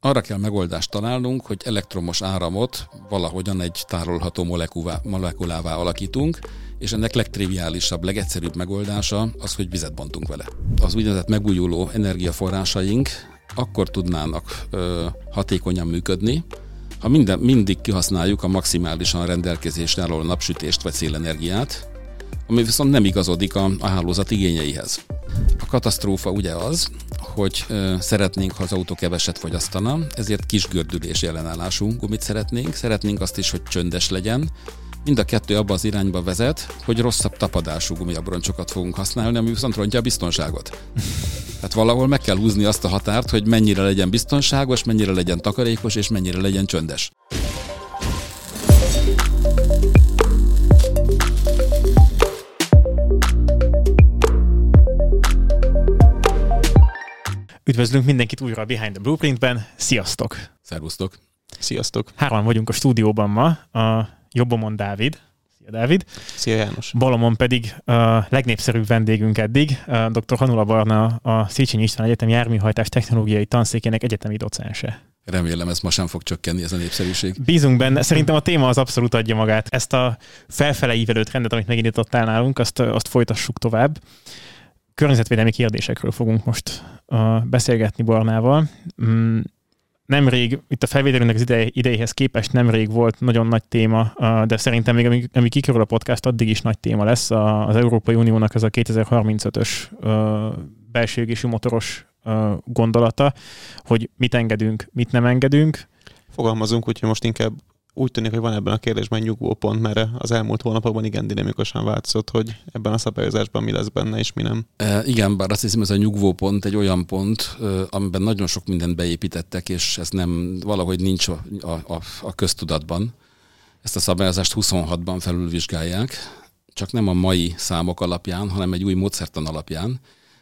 arra kell megoldást találnunk, hogy elektromos áramot valahogyan egy tárolható molekulává alakítunk, és ennek legtriviálisabb, legegyszerűbb megoldása az, hogy vizet bontunk vele. Az úgynevezett megújuló energiaforrásaink akkor tudnának ö, hatékonyan működni, ha minden, mindig kihasználjuk a maximálisan rendelkezésre álló napsütést vagy szélenergiát, ami viszont nem igazodik a, a hálózat igényeihez. A katasztrófa ugye az, hogy ö, szeretnénk, ha az autó keveset fogyasztana, ezért kis gördülés jelenállású gumit szeretnénk, szeretnénk azt is, hogy csöndes legyen, Mind a kettő abba az irányba vezet, hogy rosszabb tapadású gumiabroncsokat fogunk használni, ami viszont rontja a biztonságot. Tehát valahol meg kell húzni azt a határt, hogy mennyire legyen biztonságos, mennyire legyen takarékos, és mennyire legyen csöndes. Üdvözlünk mindenkit újra a Behind the Blueprintben. Sziasztok! Szervusztok! Sziasztok! Hárman vagyunk a stúdióban ma. A jobbomon Dávid. Szia Dávid. Szia János. Balomon pedig a legnépszerűbb vendégünk eddig, dr. Hanula Barna, a Széchenyi István Egyetem járműhajtás technológiai tanszékének egyetemi docense. Remélem, ez ma sem fog csökkenni, ez a népszerűség. Bízunk benne. Szerintem a téma az abszolút adja magát. Ezt a felfele ívelő trendet, amit megindítottál nálunk, azt, azt folytassuk tovább. Környezetvédelmi kérdésekről fogunk most beszélgetni Barnával. Mm, nemrég, itt a felvételünknek az ide, idejéhez képest nemrég volt nagyon nagy téma, de szerintem még amíg, amíg kikerül a podcast, addig is nagy téma lesz az Európai Uniónak ez a 2035-ös belső motoros gondolata, hogy mit engedünk, mit nem engedünk. Fogalmazunk, úgyhogy most inkább úgy tűnik, hogy van ebben a kérdésben nyugvó pont, mert az elmúlt hónapokban igen dinamikusan változott, hogy ebben a szabályozásban mi lesz benne és mi nem. E, igen, bár azt hiszem, ez a nyugvó pont egy olyan pont, amiben nagyon sok mindent beépítettek, és ez nem valahogy nincs a, a, a köztudatban. Ezt a szabályozást 26-ban felülvizsgálják, csak nem a mai számok alapján, hanem egy új módszertan alapján.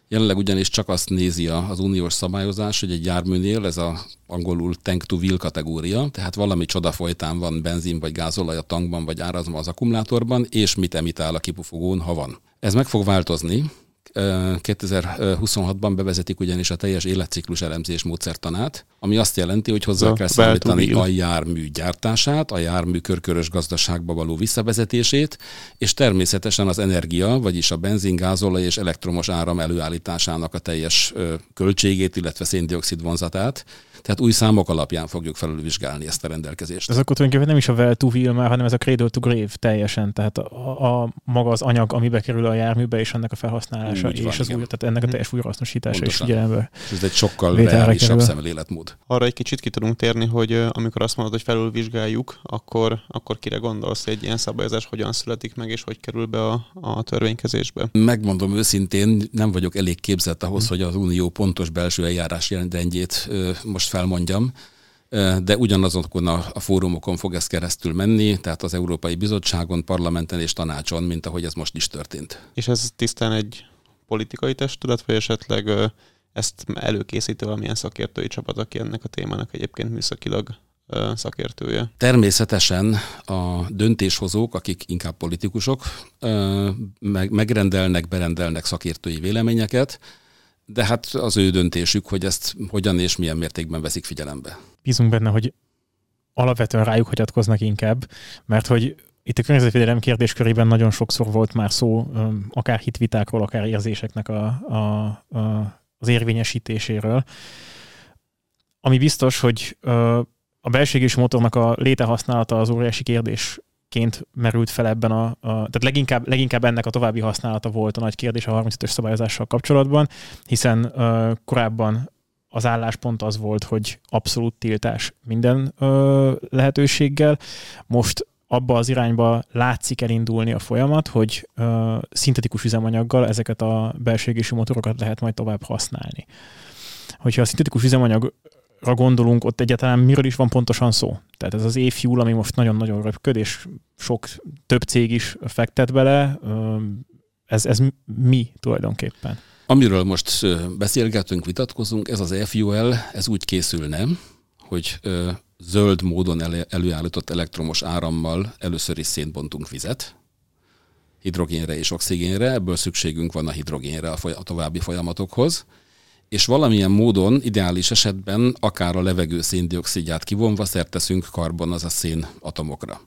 Jelenleg ugyanis csak azt nézi az uniós szabályozás, hogy egy járműnél ez a angolul tank to wheel kategória, tehát valami csoda folytán van benzin vagy gázolaj a tankban vagy árazma az akkumulátorban, és mit emitál a kipufogón, ha van. Ez meg fog változni, 2026-ban bevezetik ugyanis a teljes életciklus elemzés módszertanát, ami azt jelenti, hogy hozzá kell számítani a jármű gyártását, a jármű körkörös gazdaságba való visszavezetését, és természetesen az energia, vagyis a benzin, gázolaj és elektromos áram előállításának a teljes költségét, illetve széndiokszid vonzatát, tehát új számok alapján fogjuk felülvizsgálni ezt a rendelkezést. Ez akkor tulajdonképpen nem is a well to wheel már, hanem ez a cradle to grave teljesen, tehát a, a maga az anyag, ami bekerül a járműbe, és annak a felhasználása, Úgy és van, az új, tehát ennek a teljes újrahasznosítása is figyelembe. Ez egy sokkal reálisabb szemléletmód. Arra egy kicsit ki tudunk térni, hogy amikor azt mondod, hogy felülvizsgáljuk, akkor, akkor kire gondolsz, egy ilyen szabályozás hogyan születik meg, és hogy kerül be a, a törvénykezésbe? Megmondom őszintén, nem vagyok elég képzett ahhoz, hmm. hogy az Unió pontos belső eljárás rendjét most felmondjam, de ugyanazokon a, a fórumokon fog ez keresztül menni, tehát az Európai Bizottságon, parlamenten és tanácson, mint ahogy ez most is történt. És ez tisztán egy politikai testület, vagy esetleg ezt előkészítő valamilyen szakértői csapat, aki ennek a témának egyébként műszakilag szakértője? Természetesen a döntéshozók, akik inkább politikusok, megrendelnek, berendelnek szakértői véleményeket, de hát az ő döntésük, hogy ezt hogyan és milyen mértékben veszik figyelembe. Bízunk benne, hogy alapvetően rájuk hagyatkoznak inkább, mert hogy itt a környezetvédelem kérdéskörében nagyon sokszor volt már szó, akár hitvitákról, akár érzéseknek a, a, a, az érvényesítéséről. Ami biztos, hogy a belségés motornak a létehasználata az óriási kérdés ként merült fel ebben a, a tehát leginkább, leginkább ennek a további használata volt a nagy kérdés a 35-ös szabályozással kapcsolatban, hiszen uh, korábban az álláspont az volt, hogy abszolút tiltás minden uh, lehetőséggel. Most abba az irányba látszik elindulni a folyamat, hogy uh, szintetikus üzemanyaggal ezeket a belségésű motorokat lehet majd tovább használni. Hogyha a szintetikus üzemanyag gondolunk, ott egyáltalán miről is van pontosan szó. Tehát ez az e-fuel, ami most nagyon-nagyon röpköd, és sok több cég is fektet bele, ez, ez mi tulajdonképpen? Amiről most beszélgetünk, vitatkozunk, ez az e-fuel, ez úgy készülne, hogy zöld módon előállított elektromos árammal először is szénbontunk vizet, hidrogénre és oxigénre, ebből szükségünk van a hidrogénre a további folyamatokhoz, és valamilyen módon, ideális esetben akár a levegő széndiokszidját kivonva szerteszünk karbon, azaz szén atomokra.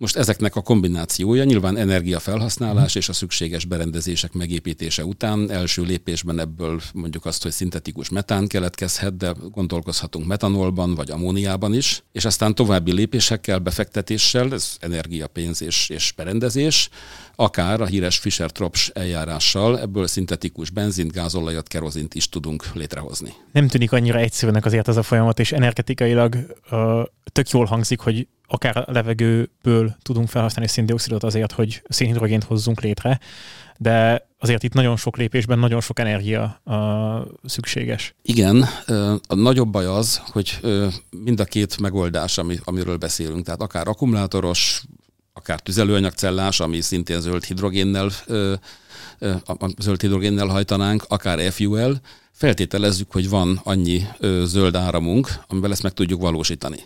Most ezeknek a kombinációja nyilván energiafelhasználás és a szükséges berendezések megépítése után első lépésben ebből mondjuk azt, hogy szintetikus metán keletkezhet, de gondolkozhatunk metanolban vagy ammóniában is, és aztán további lépésekkel, befektetéssel, ez energia, pénz és, és berendezés, akár a híres Fischer-Tropsch eljárással ebből szintetikus benzint, gázolajat, kerozint is tudunk létrehozni. Nem tűnik annyira egyszerűnek azért ez a folyamat, és energetikailag uh, tök jól hangzik, hogy akár a levegőből tudunk felhasználni széndiokszidot azért, hogy szénhidrogént hozzunk létre, de azért itt nagyon sok lépésben nagyon sok energia uh, szükséges. Igen, a nagyobb baj az, hogy mind a két megoldás, amiről beszélünk, tehát akár akkumulátoros, akár tüzelőanyagcellás, ami szintén zöld hidrogénnel, zöld hidrogénnel hajtanánk, akár fuel, feltételezzük, hogy van annyi zöld áramunk, amivel ezt meg tudjuk valósítani.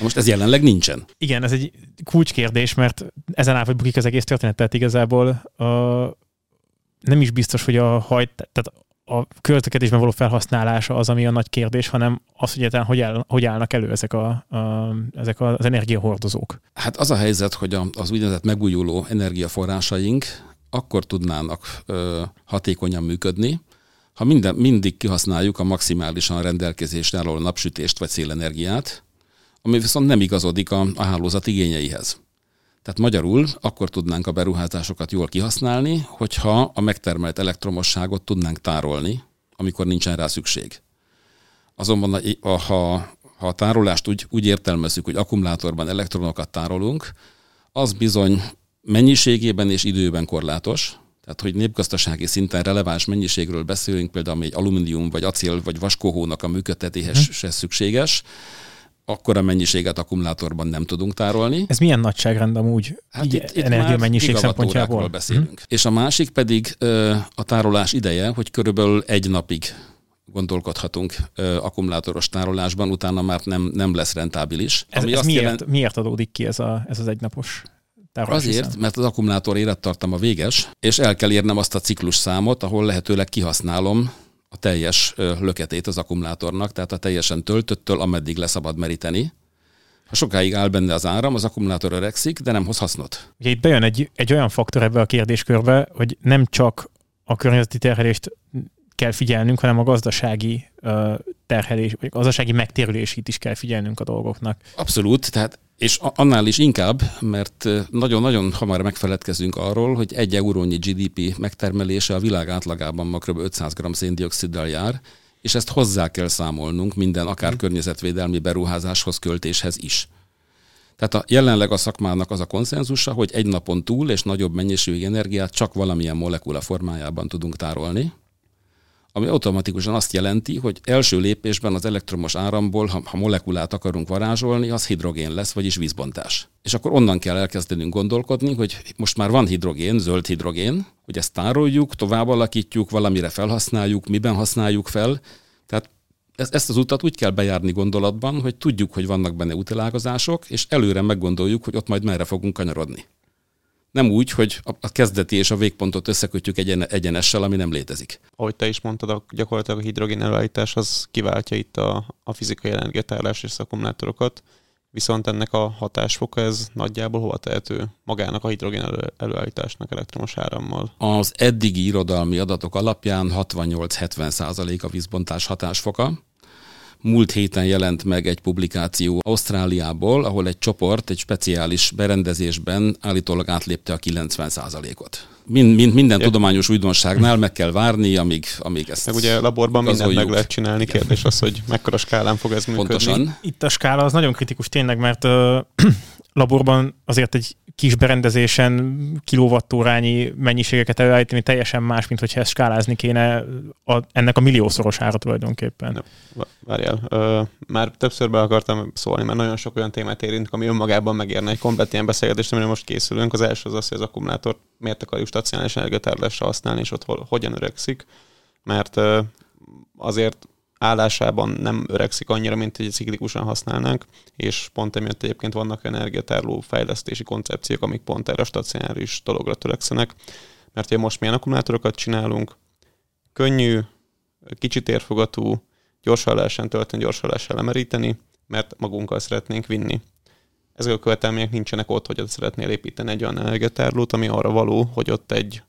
Most ez jelenleg nincsen. Igen, ez egy kulcskérdés, mert ezen áll, hogy bukik az egész történet, tehát igazából a, nem is biztos, hogy a hajt, tehát a közlekedésben való felhasználása az, ami a nagy kérdés, hanem az, hogy egyáltalán hogy, áll, hogy állnak elő ezek, a, a, ezek az energiahordozók. Hát az a helyzet, hogy az úgynevezett megújuló energiaforrásaink akkor tudnának ö, hatékonyan működni, ha minden, mindig kihasználjuk a maximálisan rendelkezésre álló napsütést vagy szélenergiát, ami viszont nem igazodik a, a hálózat igényeihez. Tehát magyarul akkor tudnánk a beruházásokat jól kihasználni, hogyha a megtermelt elektromosságot tudnánk tárolni, amikor nincsen rá szükség. Azonban ha, ha a tárolást úgy, úgy értelmezzük, hogy akkumulátorban elektronokat tárolunk, az bizony mennyiségében és időben korlátos, tehát hogy népgazdasági szinten releváns mennyiségről beszélünk, például egy alumínium, vagy acél, vagy vaskohónak a működtetéhez hmm. se szükséges, akkora mennyiséget akkumulátorban nem tudunk tárolni. Ez milyen nagyságrend amúgy hát így itt, itt energiamennyiség szempontjából? beszélünk. Hmm. És a másik pedig a tárolás ideje, hogy körülbelül egy napig gondolkodhatunk akkumulátoros tárolásban, utána már nem, nem lesz rentábilis. Ez, ami ez azt miért, jelent... miért adódik ki ez, a, ez az egynapos tárolás? Azért, hiszem? mert az akkumulátor élettartama véges, és el kell érnem azt a ciklus számot, ahol lehetőleg kihasználom a teljes löketét az akkumulátornak, tehát a teljesen töltöttől, ameddig leszabad meríteni. Ha sokáig áll benne az áram, az akkumulátor öregszik, de nem hoz hasznot. Ugye itt bejön egy, egy olyan faktor ebbe a kérdéskörbe, hogy nem csak a környezeti terhelést kell figyelnünk, hanem a gazdasági terhelés, vagy a gazdasági megtérülését is kell figyelnünk a dolgoknak. Abszolút, tehát és annál is inkább, mert nagyon-nagyon hamar megfeledkezünk arról, hogy egy eurónyi GDP megtermelése a világ átlagában ma kb. 500 g széndioksziddal jár, és ezt hozzá kell számolnunk minden akár környezetvédelmi beruházáshoz, költéshez is. Tehát a, jelenleg a szakmának az a konszenzusa, hogy egy napon túl és nagyobb mennyiségű energiát csak valamilyen molekula formájában tudunk tárolni, ami automatikusan azt jelenti, hogy első lépésben az elektromos áramból, ha, ha molekulát akarunk varázsolni, az hidrogén lesz, vagyis vízbontás. És akkor onnan kell elkezdenünk gondolkodni, hogy most már van hidrogén, zöld hidrogén, hogy ezt tároljuk, tovább alakítjuk, valamire felhasználjuk, miben használjuk fel. Tehát ezt az utat úgy kell bejárni gondolatban, hogy tudjuk, hogy vannak benne útelágazások, és előre meggondoljuk, hogy ott majd merre fogunk kanyarodni. Nem úgy, hogy a kezdeti és a végpontot összekötjük egyen, egyenessel, ami nem létezik. Ahogy te is mondtad, a, gyakorlatilag a hidrogén előállítás az kiváltja itt a, a fizikai energiatárlás és akkumulátorokat, viszont ennek a hatásfoka ez nagyjából hova tehető magának a hidrogén elő, előállításnak elektromos árammal? Az eddigi irodalmi adatok alapján 68-70 százalék a vízbontás hatásfoka, Múlt héten jelent meg egy publikáció Ausztráliából, ahol egy csoport egy speciális berendezésben állítólag átlépte a 90%-ot. Mind, mind, minden ja. tudományos újdonságnál meg kell várni, amíg, amíg ezt Meg ugye laborban mindent meg lehet csinálni, kérdés az, hogy mekkora skálán fog ez működni. Pontosan. Itt a skála az nagyon kritikus tényleg, mert uh, laborban azért egy kis berendezésen kilovattórányi mennyiségeket előállítani teljesen más, mint hogyha ezt skálázni kéne a, ennek a milliószorosára tulajdonképpen. Várjál, már többször be akartam szólni, mert nagyon sok olyan témát érintünk, ami önmagában megérne egy komplet ilyen beszélgetést, amire most készülünk. Az első az az, hogy az akkumulátor miért akarjuk stacionális energiatárlásra használni, és ott hol, hogyan öregszik. Mert azért állásában nem öregszik annyira, mint hogy ciklikusan használnánk, és pont emiatt egyébként vannak energiatárló fejlesztési koncepciók, amik pont erre a stacionáris dologra törekszenek, mert ugye most milyen akkumulátorokat csinálunk, könnyű, kicsit érfogatú, gyorsan lehessen tölteni, gyorsan lehessen lemeríteni, mert magunkkal szeretnénk vinni. Ezek a követelmények nincsenek ott, hogy szeretnél építeni egy olyan energiatárlót, ami arra való, hogy ott egy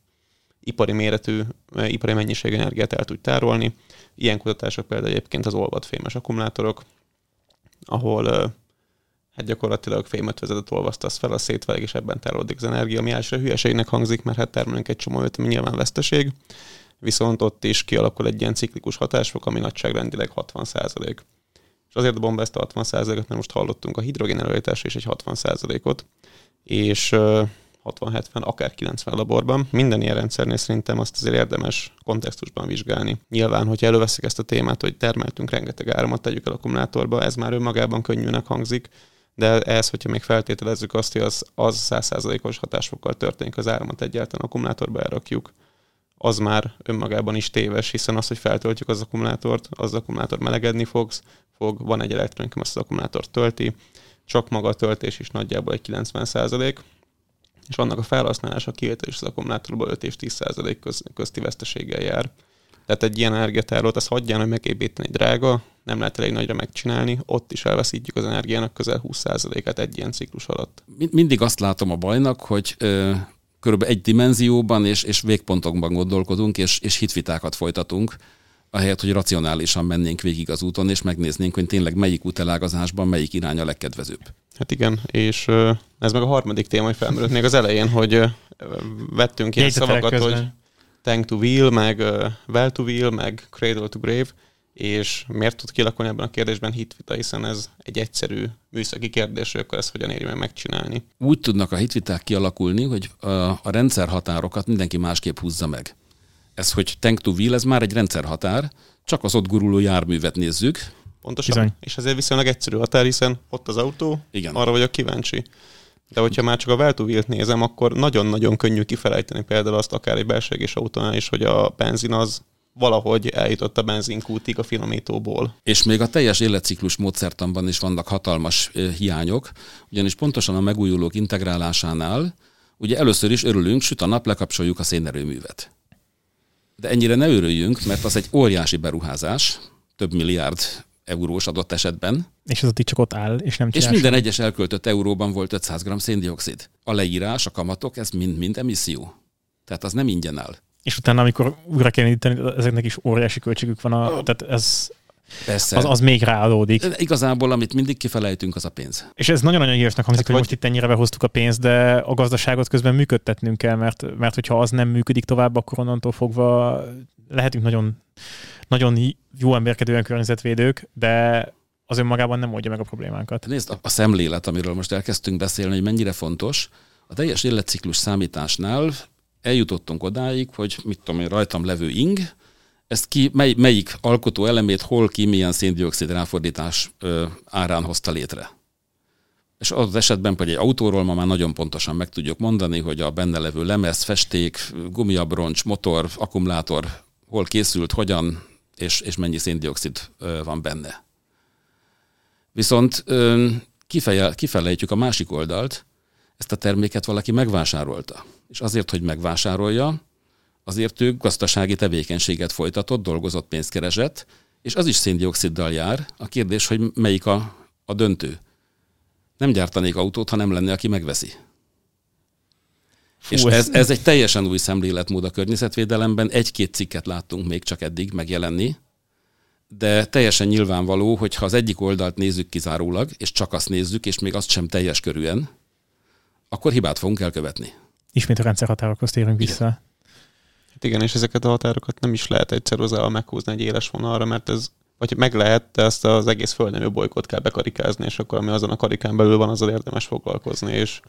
ipari méretű, ipari mennyiségű energiát el tudj tárolni. Ilyen kutatások például egyébként az olvadfémes akkumulátorok, ahol hát gyakorlatilag fémötvezetet olvasztasz fel, a szétveleg, és ebben tárolódik az energia, ami elsőre hülyeségnek hangzik, mert hát termelünk egy csomó öt, ami nyilván veszteség, viszont ott is kialakul egy ilyen ciklikus hatásfok, ami nagyságrendileg 60 százalék. És azért bomba ezt a 60 százalékot, mert most hallottunk a hidrogén előállításra is egy 60 százalékot, és 60-70, akár 90 laborban. Minden ilyen rendszernél szerintem azt azért érdemes kontextusban vizsgálni. Nyilván, hogyha előveszik ezt a témát, hogy termeltünk rengeteg áramot, tegyük el akkumulátorba, ez már önmagában könnyűnek hangzik, de ez, hogyha még feltételezzük azt, hogy az, az 100%-os hatásfokkal történik az áramot egyáltalán akkumulátorba elrakjuk, az már önmagában is téves, hiszen az, hogy feltöltjük az akkumulátort, az akkumulátor melegedni fogsz, fog, van egy elektronikum, azt az akkumulátor tölti, csak maga a töltés is nagyjából egy 90 és annak a felhasználása kivétel is az akkumulátorból 5 és 10 köz, közti veszteséggel jár. Tehát egy ilyen energiatárolót, az hagyján, hogy megépíteni drága, nem lehet elég nagyra megcsinálni, ott is elveszítjük az energiának közel 20%-át egy ilyen ciklus alatt. Mindig azt látom a bajnak, hogy ö, körülbelül egy dimenzióban és, és végpontokban gondolkodunk, és, és hitvitákat folytatunk, ahelyett, hogy racionálisan mennénk végig az úton, és megnéznénk, hogy tényleg melyik útelágazásban melyik irány a legkedvezőbb. Hát igen, és ez meg a harmadik téma, hogy felmerült még az elején, hogy vettünk ilyen szavakat, közben. hogy tank to wheel, meg well to wheel, meg cradle to grave, és miért tud kialakulni ebben a kérdésben hitvita, hiszen ez egy egyszerű műszaki kérdés, hogy akkor ezt hogyan éri meg megcsinálni. Úgy tudnak a hitviták kialakulni, hogy a, a rendszerhatárokat mindenki másképp húzza meg. Ez, hogy tank to wheel, ez már egy rendszerhatár, csak az ott guruló járművet nézzük. Pontosan. Bizony. És ezért viszonylag egyszerű határ, hiszen ott az autó, Igen. arra vagyok kíváncsi. De hogyha már csak a Veltuvilt nézem, akkor nagyon-nagyon könnyű kifelejteni például azt akár egy belségés autónál is, hogy a benzin az valahogy eljutott a benzinkútig a finomítóból. És még a teljes életciklus módszertanban is vannak hatalmas hiányok, ugyanis pontosan a megújulók integrálásánál ugye először is örülünk, süt a nap, lekapcsoljuk a szénerőművet. De ennyire ne örüljünk, mert az egy óriási beruházás, több milliárd eurós adott esetben. És az ott így csak ott áll, és nem És minden egyes elköltött euróban volt 500 g széndiokszid. A leírás, a kamatok, ez mind-mind emisszió. Tehát az nem ingyen áll. És utána, amikor újra kell indítani, ezeknek is óriási költségük van, a, tehát ez Persze. Az, az még ráadódik. Igazából, amit mindig kifelejtünk, az a pénz. És ez nagyon-nagyon híresnek hangzik, hát, hogy most itt ennyire behoztuk a pénzt, de a gazdaságot közben működtetnünk kell, mert, mert hogyha az nem működik tovább, akkor onnantól fogva lehetünk nagyon, nagyon jó emberkedően környezetvédők, de az önmagában nem oldja meg a problémánkat. Nézd, a szemlélet, amiről most elkezdtünk beszélni, hogy mennyire fontos, a teljes életciklus számításnál eljutottunk odáig, hogy mit tudom én, rajtam levő ing, ezt ki, mely, melyik alkotó elemét hol ki milyen széndiokszid ráfordítás ö, árán hozta létre. És az esetben pedig egy autóról ma már nagyon pontosan meg tudjuk mondani, hogy a benne levő lemez, festék, gumiabroncs, motor, akkumulátor hol készült, hogyan és, és mennyi széndiokszid van benne. Viszont kifeje, kifelejtjük a másik oldalt, ezt a terméket valaki megvásárolta. És azért, hogy megvásárolja, azért ő gazdasági tevékenységet folytatott, dolgozott, pénzt keresett, és az is széndioksziddal jár. A kérdés, hogy melyik a, a döntő. Nem gyártanék autót, ha nem lenne, aki megveszi. Fú, és ez, ez egy teljesen új szemléletmód a környezetvédelemben. Egy-két cikket láttunk még csak eddig megjelenni, de teljesen nyilvánvaló, hogy ha az egyik oldalt nézzük kizárólag, és csak azt nézzük, és még azt sem teljes körűen, akkor hibát fogunk elkövetni. Ismét a rendszerhatárokhoz térünk vissza. Igen. Hát igen, és ezeket a határokat nem is lehet egyszer hozzá meghúzni egy éles vonalra, mert ez vagy meg lehet, de ezt az egész földnemű bolygót kell bekarikázni, és akkor ami azon a karikán belül van, azzal érdemes foglalkozni, és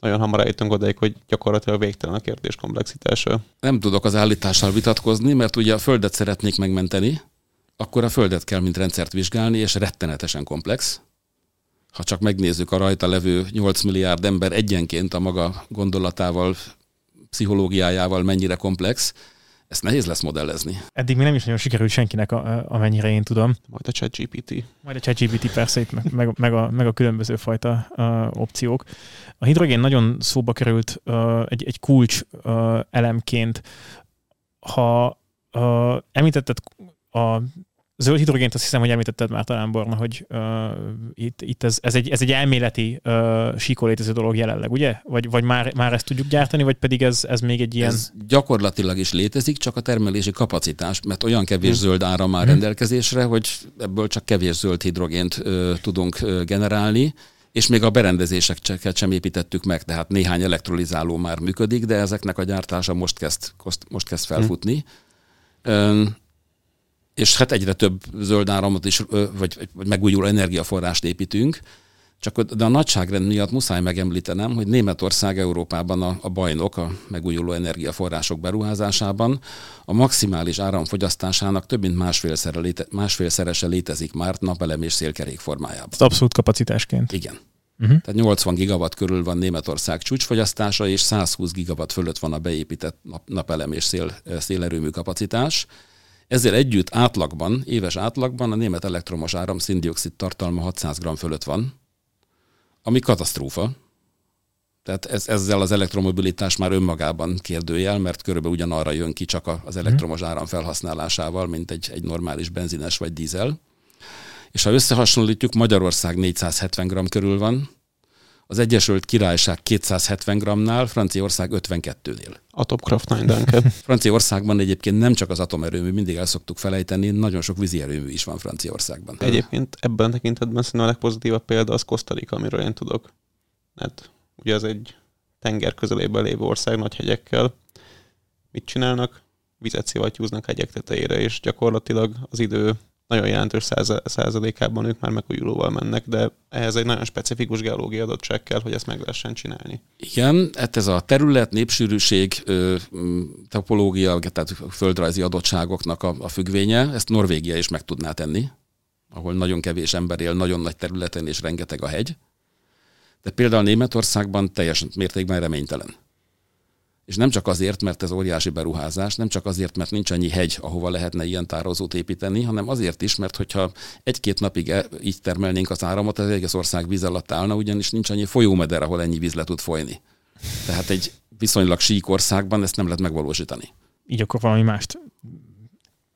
nagyon hamar eljutunk odaig, hogy gyakorlatilag végtelen a kérdés komplexitása. Nem tudok az állítással vitatkozni, mert ugye a Földet szeretnék megmenteni, akkor a Földet kell, mint rendszert vizsgálni, és rettenetesen komplex. Ha csak megnézzük a rajta levő 8 milliárd ember egyenként a maga gondolatával, pszichológiájával mennyire komplex, ezt nehéz lesz modellezni. Eddig még nem is nagyon sikerült senkinek, a, amennyire én tudom. Majd a ChatGPT. Majd a ChatGPT persze, itt meg, meg, meg, a, meg a különböző fajta uh, opciók. A hidrogén nagyon szóba került uh, egy, egy kulcs uh, elemként. Ha uh, említetted a zöld hidrogént azt hiszem, hogy említetted már talán, Barna, hogy uh, itt, itt ez, ez, egy, ez egy elméleti uh, síkon létező dolog jelenleg, ugye? Vagy, vagy már, már ezt tudjuk gyártani, vagy pedig ez, ez még egy ilyen... Ez gyakorlatilag is létezik, csak a termelési kapacitás, mert olyan kevés hmm. zöld áram már hmm. rendelkezésre, hogy ebből csak kevés zöld hidrogént uh, tudunk uh, generálni, és még a berendezéseket sem építettük meg, tehát néhány elektrolizáló már működik, de ezeknek a gyártása most kezd, most kezd felfutni. Hmm és hát egyre több zöld áramot is, vagy, vagy megújuló energiaforrást építünk, csak de a nagyságrend miatt muszáj megemlítenem, hogy Németország Európában a, a bajnok a megújuló energiaforrások beruházásában a maximális áramfogyasztásának több mint másfélszerese, léte, másfélszerese létezik már napelem és szélkerék formájában. Ez abszolút kapacitásként. Igen. Uh-huh. Tehát 80 gigawatt körül van Németország csúcsfogyasztása, és 120 gigawatt fölött van a beépített nap, napelem és szél, szélerőmű kapacitás. Ezzel együtt átlagban, éves átlagban a német elektromos áram szindioxid tartalma 600 g fölött van, ami katasztrófa. Tehát ez, ezzel az elektromobilitás már önmagában kérdőjel, mert körülbelül ugyanarra jön ki csak az elektromos áram felhasználásával, mint egy, egy normális benzines vagy dízel. És ha összehasonlítjuk, Magyarország 470 g körül van, az Egyesült Királyság 270 g-nál, Franciaország 52-nél. Atomkraft Duncan. Franciaországban egyébként nem csak az atomerőmű, mindig el szoktuk felejteni, nagyon sok vízi erőmű is van Franciaországban. Egyébként ebben a tekintetben szerintem a legpozitívabb példa az Costa Rica, amiről én tudok. Hát ugye az egy tenger közelében lévő ország nagy hegyekkel. Mit csinálnak? Vizet szivattyúznak hegyek tetejére, és gyakorlatilag az idő nagyon jelentős százalékában ők már megújulóval mennek, de ehhez egy nagyon specifikus geológiai adottság kell, hogy ezt meg lehessen csinálni. Igen, hát ez a terület, népsűrűség, topológia, tehát földrajzi adottságoknak a, a függvénye, ezt Norvégia is meg tudná tenni, ahol nagyon kevés ember él, nagyon nagy területen és rengeteg a hegy. De például Németországban teljes mértékben reménytelen. És nem csak azért, mert ez óriási beruházás, nem csak azért, mert nincs annyi hegy, ahova lehetne ilyen tározót építeni, hanem azért is, mert hogyha egy-két napig e- így termelnénk az áramot, az egész ország víz alatt állna, ugyanis nincs annyi folyómeder, ahol ennyi víz le tud folyni. Tehát egy viszonylag sík országban ezt nem lehet megvalósítani. Így akkor valami mást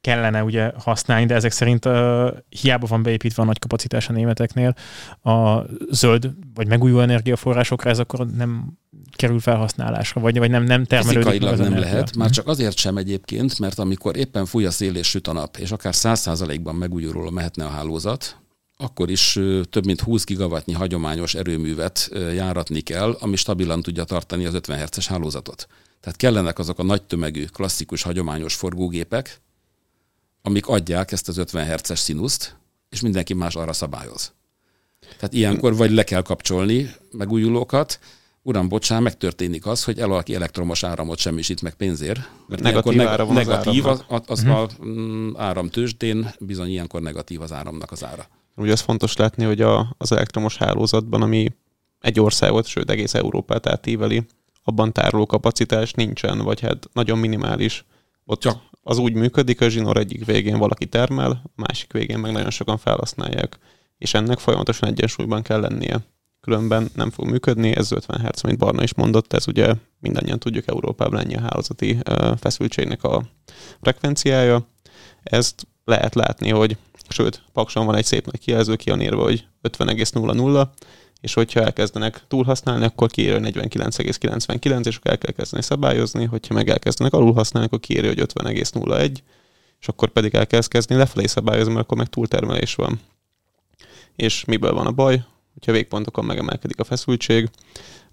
kellene ugye használni, de ezek szerint uh, hiába van beépítve a nagy kapacitás a németeknél, a zöld vagy megújuló energiaforrásokra ez akkor nem kerül felhasználásra, vagy, vagy nem, nem termelődik Fizikailag nem energia. lehet, már csak azért sem egyébként, mert amikor éppen fúj a szél és süt a nap, és akár 100%-ban megújulóra mehetne a hálózat, akkor is több mint 20 gigawattnyi hagyományos erőművet járatni kell, ami stabilan tudja tartani az 50 Hz-es hálózatot. Tehát kellenek azok a nagy tömegű, klasszikus, hagyományos forgógépek, amik adják ezt az 50 Hz-es színuszt, és mindenki más arra szabályoz. Tehát ilyenkor vagy le kell kapcsolni megújulókat, uram, bocsán, megtörténik az, hogy elalki elektromos áramot semmisít meg pénzért. Mert negatív neg- ára van negatív az, az, az uh-huh. a mm, áramtősdén, bizony ilyenkor negatív az áramnak az ára. Ugye az fontos látni, hogy a, az elektromos hálózatban, ami egy országot, sőt egész Európát átíveli, abban tároló kapacitás nincsen, vagy hát nagyon minimális. Ott Csak. az úgy működik, a zsinór egyik végén valaki termel, a másik végén meg nagyon sokan felhasználják. És ennek folyamatosan egyensúlyban kell lennie különben nem fog működni. Ez 50 Hz, mint Barna is mondott, ez ugye mindannyian tudjuk Európában ennyi a hálózati feszültségnek a frekvenciája. Ezt lehet látni, hogy sőt, Pakson van egy szép nagy kijelző, ki írva, hogy 50,00, és hogyha elkezdenek túlhasználni, akkor kiírja 49,99, és akkor el kell kezdeni szabályozni, hogyha meg elkezdenek alulhasználni, akkor kiírja, hogy 50,01, és akkor pedig el kell kezdeni lefelé szabályozni, mert akkor meg túltermelés van. És miből van a baj? Hogyha végpontokon megemelkedik a feszültség,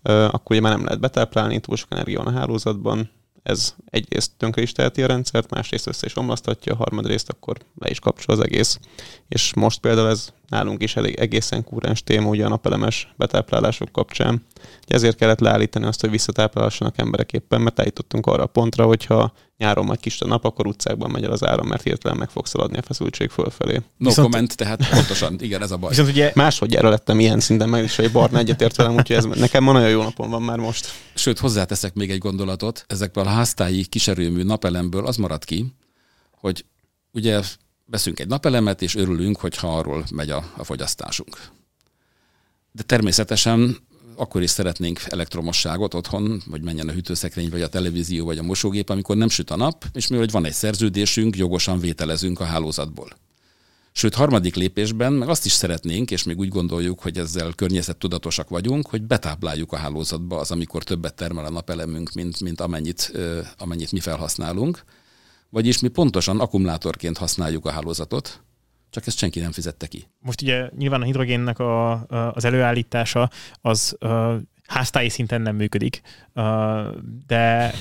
akkor ugye már nem lehet betáplálni, túl sok energia van a hálózatban, ez egyrészt tönkre is teheti a rendszert, másrészt össze is omlasztatja, harmadrészt akkor le is kapcsol az egész. És most például ez nálunk is elég egészen kúrens téma ugye a napelemes betáplálások kapcsán. Ezért kellett leállítani azt, hogy visszatáplálhassanak emberek éppen, mert eljutottunk arra a pontra, hogyha nyáron majd kis a nap, akkor utcákban megy el az áram, mert hirtelen meg fog szaladni a feszültség fölfelé. No viszont, comment, tehát pontosan, igen, ez a baj. Viszont ugye máshogy erre lettem ilyen szinten meg, és egy barna egyetért velem, úgyhogy ez nekem ma nagyon jó napom van már most. Sőt, hozzáteszek még egy gondolatot, ezekből a háztáji kiserőmű napelemből az marad ki, hogy ugye veszünk egy napelemet, és örülünk, hogyha arról megy a, a fogyasztásunk. De természetesen akkor is szeretnénk elektromosságot otthon, vagy menjen a hűtőszekrény, vagy a televízió, vagy a mosógép, amikor nem süt a nap, és mi, hogy van egy szerződésünk, jogosan vételezünk a hálózatból. Sőt, harmadik lépésben meg azt is szeretnénk, és még úgy gondoljuk, hogy ezzel környezettudatosak vagyunk, hogy betápláljuk a hálózatba az, amikor többet termel a napelemünk, mint, mint amennyit, amennyit mi felhasználunk. Vagyis mi pontosan akkumulátorként használjuk a hálózatot, csak ezt senki nem fizette ki. Most ugye nyilván a hidrogénnek a, az előállítása az háztáji szinten nem működik. De...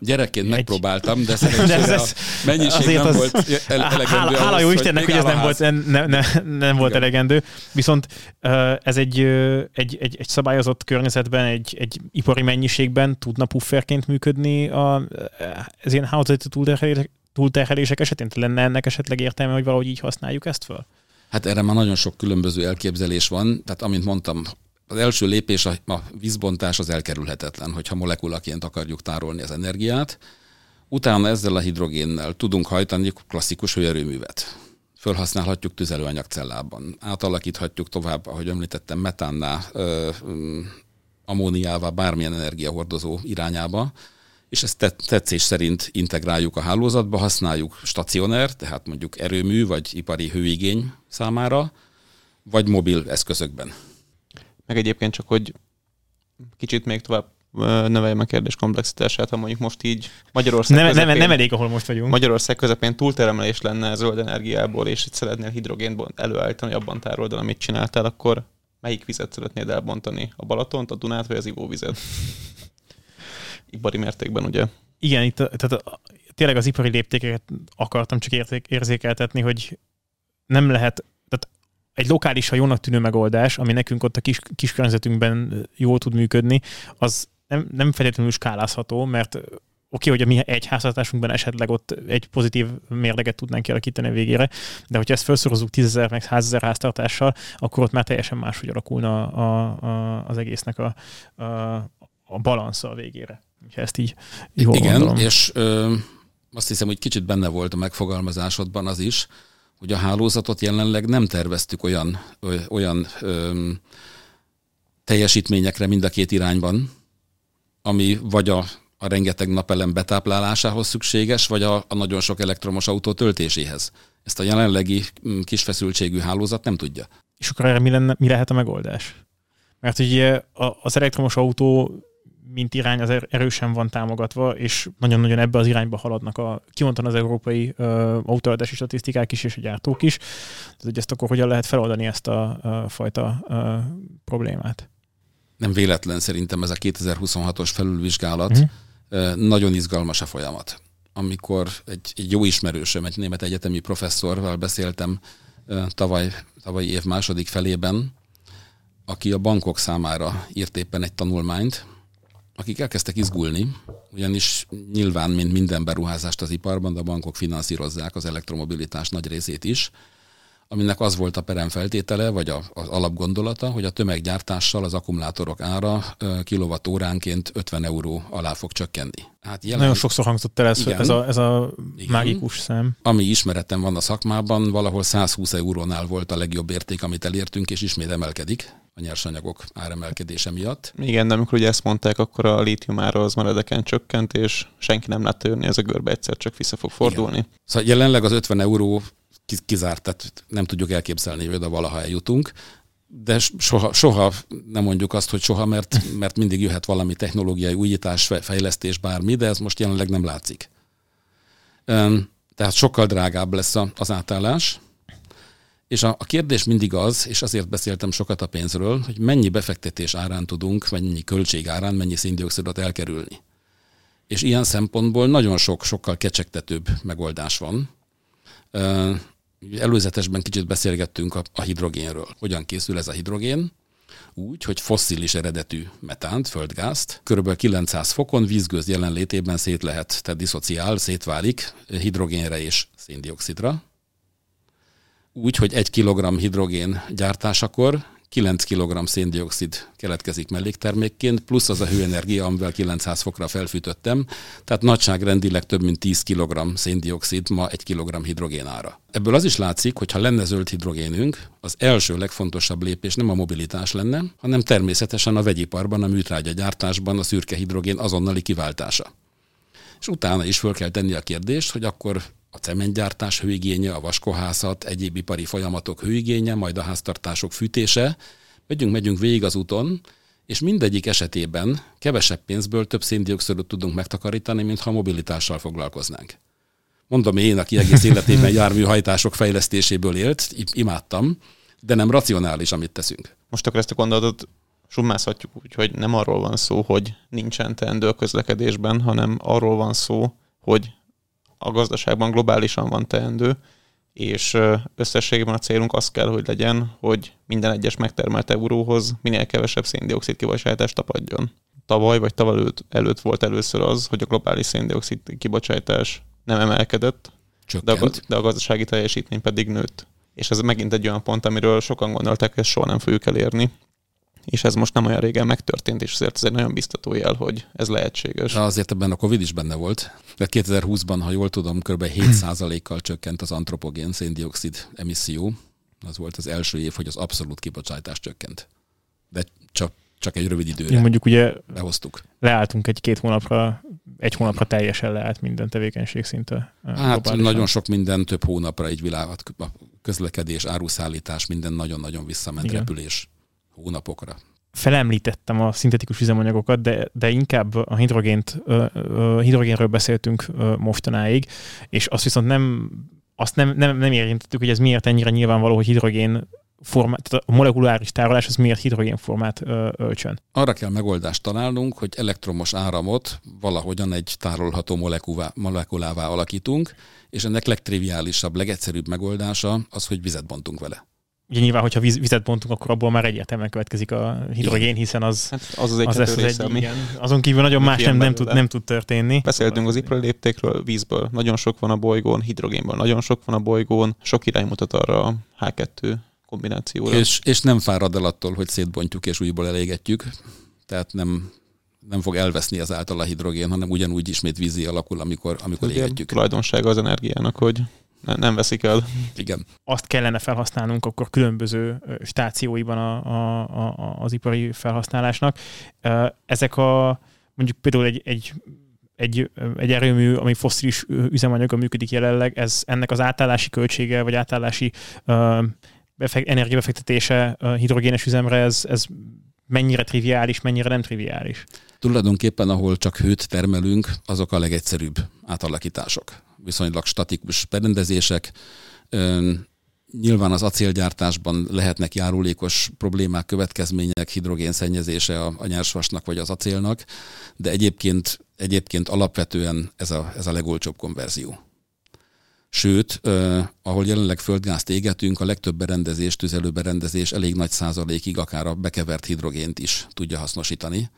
Gyerekként egy... megpróbáltam, de szerencsére de ez, a mennyiség nem az, volt elegendő. Hála, hála jó Istennek, hogy, ez nem volt, nem, nem, nem volt elegendő. Viszont ez egy, egy, egy, egy szabályozott környezetben, egy, egy ipari mennyiségben tudna pufferként működni a, ez ilyen hálózati túlterhelések esetén? Lenne ennek esetleg értelme, hogy valahogy így használjuk ezt föl? Hát erre már nagyon sok különböző elképzelés van. Tehát amint mondtam, az első lépés a, a vízbontás az elkerülhetetlen, hogyha molekulaként akarjuk tárolni az energiát. Utána ezzel a hidrogénnel tudunk hajtani klasszikus hőerőművet. Fölhasználhatjuk tüzelőanyagcellában. Átalakíthatjuk tovább, ahogy említettem, metánná, ö, ammóniává, bármilyen energiahordozó irányába, és ezt tetszés szerint integráljuk a hálózatba, használjuk stacionár, tehát mondjuk erőmű vagy ipari hőigény számára, vagy mobil eszközökben. Meg egyébként csak, hogy kicsit még tovább növeljem a kérdés komplexitását, ha mondjuk most így Magyarország nem, közepén, nem, nem elég, ahol most vagyunk. Magyarország közepén túltermelés lenne zöld energiából, és itt szeretnél hidrogént előállítani, abban tárold el, amit csináltál, akkor melyik vizet szeretnéd elbontani? A Balatont, a Dunát, vagy az ivóvizet? Ipari mértékben, ugye? Igen, itt tehát tényleg az ipari léptékeket akartam csak érzékeltetni, hogy nem lehet egy lokális, ha jónak tűnő megoldás, ami nekünk ott a kis, kis környezetünkben jól tud működni, az nem, nem feltétlenül skálázható, mert oké, okay, hogy a mi egy háztartásunkban esetleg ott egy pozitív mérleget tudnánk kialakítani a végére, de hogyha ezt felszorozunk 10 meg 100 rásztartással, akkor ott már teljesen máshogy alakulna a, a, az egésznek a, a, a balansza a végére. Ha ezt így jól Igen, gondolom. és ö, azt hiszem, hogy kicsit benne volt a megfogalmazásodban az is, hogy a hálózatot jelenleg nem terveztük olyan, olyan ö, teljesítményekre mind a két irányban, ami vagy a, a rengeteg napelem betáplálásához szükséges, vagy a, a nagyon sok elektromos autó töltéséhez. Ezt a jelenlegi kis feszültségű hálózat nem tudja. És akkor erre mi, lenne, mi lehet a megoldás? Mert ugye az elektromos autó mint irány az er-, erősen van támogatva, és nagyon-nagyon ebbe az irányba haladnak a, kimondtan az európai autóadási statisztikák is, és a gyártók is. Tehát, hogy ezt akkor hogyan lehet feloldani ezt a, a fajta uh, problémát? Nem véletlen szerintem ez a 2026-os felülvizsgálat. Uh-huh. Nagyon izgalmas a folyamat. Amikor egy, egy jó ismerősöm, egy német egyetemi professzorral beszéltem tavaly, tavaly év második felében, aki a bankok számára írt éppen egy tanulmányt, akik elkezdtek izgulni, ugyanis nyilván, mint minden beruházást az iparban, a bankok finanszírozzák az elektromobilitás nagy részét is, aminek az volt a peremfeltétele, vagy a, az alapgondolata, hogy a tömeggyártással az akkumulátorok ára kilovatóránként 50 euró alá fog csökkenni. Hát jelen... Nagyon sokszor hangzott el ez, igen, ez a, ez a igen. mágikus szem. Ami ismeretem van a szakmában, valahol 120 eurónál volt a legjobb érték, amit elértünk, és ismét emelkedik a nyersanyagok áremelkedése miatt. Igen, de amikor ugye ezt mondták, akkor a lítium ára az maradeken csökkent, és senki nem látta jönni ez a görbe, egyszer csak vissza fog fordulni. Igen. Szóval jelenleg az 50 euró kizárt, tehát nem tudjuk elképzelni, hogy oda valaha eljutunk, de soha, soha nem mondjuk azt, hogy soha, mert, mert mindig jöhet valami technológiai újítás, fejlesztés, bármi, de ez most jelenleg nem látszik. Tehát sokkal drágább lesz az átállás, és a, a kérdés mindig az, és azért beszéltem sokat a pénzről, hogy mennyi befektetés árán tudunk, mennyi költség árán, mennyi széndiokszidot elkerülni. És ilyen szempontból nagyon sok, sokkal kecsegtetőbb megoldás van. Előzetesben kicsit beszélgettünk a, a hidrogénről. Hogyan készül ez a hidrogén? Úgy, hogy fosszilis eredetű metánt, földgázt, kb. 900 fokon vízgőz jelenlétében szét lehet, tehát diszociál, szétválik hidrogénre és széndiokszidra. Úgy, hogy egy kilogramm hidrogén gyártásakor 9 kg széndiokszid keletkezik melléktermékként, plusz az a hőenergia, amivel 900 fokra felfűtöttem, tehát nagyságrendileg több mint 10 kg széndiokszid ma 1 kg hidrogén ára. Ebből az is látszik, hogy ha lenne zöld hidrogénünk, az első legfontosabb lépés nem a mobilitás lenne, hanem természetesen a vegyiparban, a műtrágya gyártásban a szürke hidrogén azonnali kiváltása. És utána is föl kell tenni a kérdést, hogy akkor a cementgyártás hőigénye, a vaskohászat, egyéb ipari folyamatok hőigénye, majd a háztartások fűtése. Megyünk, megyünk végig az úton, és mindegyik esetében kevesebb pénzből több széndiokszidot tudunk megtakarítani, mint ha mobilitással foglalkoznánk. Mondom én, aki egész életében járműhajtások fejlesztéséből élt, imádtam, de nem racionális, amit teszünk. Most akkor ezt a gondolatot summázhatjuk úgy, hogy nem arról van szó, hogy nincsen teendő a közlekedésben, hanem arról van szó, hogy a gazdaságban globálisan van teendő, és összességében a célunk az kell, hogy legyen, hogy minden egyes megtermelt euróhoz minél kevesebb széndiokszid kibocsátást tapadjon. Tavaly vagy tavaly előtt, előtt volt először az, hogy a globális széndiokszid kibocsátás nem emelkedett, de a, de a gazdasági teljesítmény pedig nőtt. És ez megint egy olyan pont, amiről sokan gondolták, hogy ezt soha nem fogjuk elérni és ez most nem olyan régen megtörtént, és ezért ez egy nagyon biztató jel, hogy ez lehetséges. De azért ebben a Covid is benne volt. De 2020-ban, ha jól tudom, kb. 7%-kal csökkent az antropogén széndiokszid emisszió. Az volt az első év, hogy az abszolút kibocsátás csökkent. De csak, csak egy rövid időre. Én mondjuk ugye behoztuk. leálltunk egy-két hónapra, egy hónapra teljesen leállt minden tevékenység szinte. Hát globálisan. nagyon sok minden több hónapra egy világot, a közlekedés, áruszállítás, minden nagyon-nagyon visszament Igen. repülés hónapokra. Felemlítettem a szintetikus üzemanyagokat, de, de inkább a hidrogént, hidrogénről beszéltünk mostanáig, és azt viszont nem, azt nem, nem, nem érintettük, hogy ez miért ennyire nyilvánvaló, hogy hidrogén formát, tehát a molekuláris tárolás az miért hidrogénformát ö, ölcsön. Arra kell megoldást találnunk, hogy elektromos áramot valahogyan egy tárolható molekulává, molekulává alakítunk, és ennek legtriviálisabb, legegyszerűbb megoldása az, hogy vizet bontunk vele ugye nyilván, hogyha vizet bontunk, akkor abból már egyértelműen következik a hidrogén, hiszen az, hát az, az, egy az lesz az egy, igen. Azon kívül nagyon más nem, nem, tud, nem tud történni. Beszéltünk az iproléptékről, vízből nagyon sok van a bolygón, hidrogénből nagyon sok van a bolygón, sok irány mutat arra a H2 kombinációra. És, és nem fárad el attól, hogy szétbontjuk és újból elégetjük, tehát nem, nem fog elveszni az által a hidrogén, hanem ugyanúgy ismét vízi alakul, amikor, amikor égetjük. Tulajdonsága az energiának, hogy nem veszik el. Igen. Azt kellene felhasználnunk akkor különböző stációiban a, a, a, az ipari felhasználásnak. Ezek a mondjuk például egy, egy egy, egy erőmű, ami foszilis üzemanyaga működik jelenleg, ez ennek az átállási költsége, vagy átállási uh, energiabefektetése uh, hidrogénes üzemre, ez, ez mennyire triviális, mennyire nem triviális? Tulajdonképpen, ahol csak hőt termelünk, azok a legegyszerűbb átalakítások viszonylag statikus berendezések. Nyilván az acélgyártásban lehetnek járulékos problémák, következmények, hidrogénszennyezése a, a nyersvasnak vagy az acélnak, de egyébként, egyébként alapvetően ez a, ez a legolcsóbb konverzió. Sőt, eh, ahol jelenleg földgázt égetünk, a legtöbb berendezés, tüzelőberendezés elég nagy százalékig akár a bekevert hidrogént is tudja hasznosítani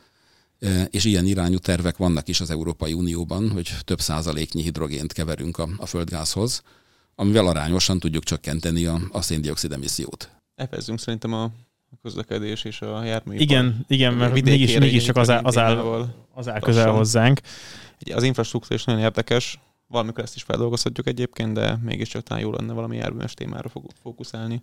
és ilyen irányú tervek vannak is az Európai Unióban, hogy több százaléknyi hidrogént keverünk a, a földgázhoz, amivel arányosan tudjuk csökkenteni a, a széndiokszid emissziót. Epezzünk szerintem a közlekedés és a jármű. Igen, igen, mert mégis, mégis csak az áll, az áll, az áll közel hozzánk. Az infrastruktúra is nagyon érdekes, valamikor ezt is feldolgozhatjuk egyébként, de mégiscsak talán jó lenne valami járműves témára fókuszálni.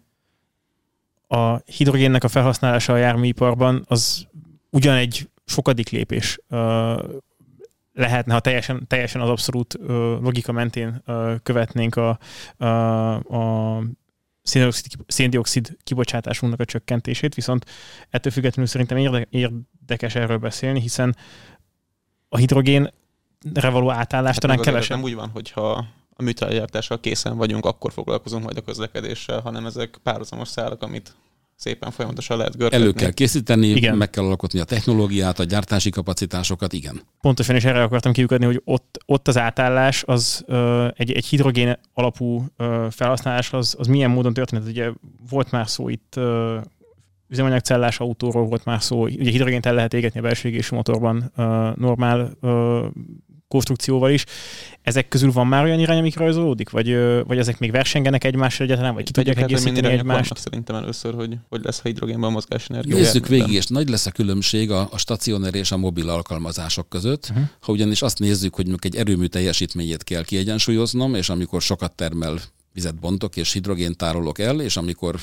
A hidrogénnek a felhasználása a járműiparban az ugyan egy sokadik lépés lehetne, ha teljesen, teljesen az abszolút logika mentén követnénk a, a, a széndiokszid kibocsátásunknak a csökkentését, viszont ettől függetlenül szerintem érdekes erről beszélni, hiszen a hidrogénre való átállás hát talán kevesebb. Nem úgy van, hogyha a műtrágyártással készen vagyunk, akkor foglalkozunk majd a közlekedéssel, hanem ezek párhuzamos szálak, amit szépen folyamatosan lehet görgetni. Elő kell készíteni, igen. meg kell alkotni a technológiát, a gyártási kapacitásokat, igen. Pontosan, és erre akartam kiukadni, hogy ott, ott az átállás, az ö, egy, egy hidrogén alapú ö, felhasználás, az, az milyen módon történt? Ugye volt már szó itt ö, üzemanyagcellás autóról volt már szó, ugye hidrogént el lehet égetni a belső motorban ö, normál ö, konstrukcióval is. Ezek közül van már olyan irány, amik rajzolódik? Vagy, vagy ezek még versengenek egymással egyáltalán, vagy ki tudják egészíteni egymást? Szerintem először, hogy, hogy lesz hidrogénben a energia. Nézzük végig, és nagy lesz a különbség a, a stacionár és a mobil alkalmazások között. Uh-huh. Ha ugyanis azt nézzük, hogy egy erőmű teljesítményét kell kiegyensúlyoznom, és amikor sokat termel vizet bontok és hidrogént tárolok el, és amikor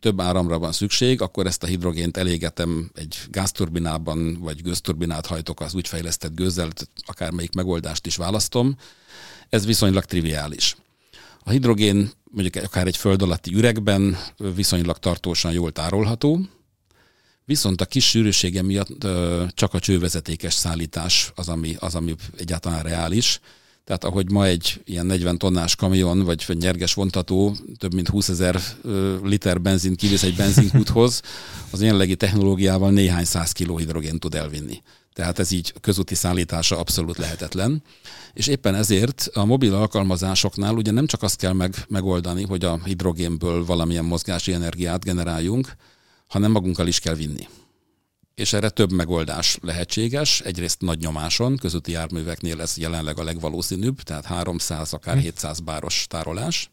több áramra van szükség, akkor ezt a hidrogént elégetem egy gázturbinában, vagy gőzturbinát hajtok az úgy fejlesztett gőzzel, akármelyik megoldást is választom. Ez viszonylag triviális. A hidrogén mondjuk akár egy föld alatti üregben viszonylag tartósan jól tárolható, viszont a kis sűrűsége miatt csak a csővezetékes szállítás az, ami, az, ami egyáltalán reális tehát ahogy ma egy ilyen 40 tonnás kamion, vagy nyerges vontató több mint 20 ezer liter benzin kivisz egy benzinkúthoz, az jelenlegi technológiával néhány száz kiló hidrogén tud elvinni. Tehát ez így közúti szállítása abszolút lehetetlen. És éppen ezért a mobil alkalmazásoknál ugye nem csak azt kell meg, megoldani, hogy a hidrogénből valamilyen mozgási energiát generáljunk, hanem magunkkal is kell vinni és erre több megoldás lehetséges. Egyrészt nagy nyomáson, közúti járműveknél ez jelenleg a legvalószínűbb, tehát 300, akár 700 hm. báros tárolás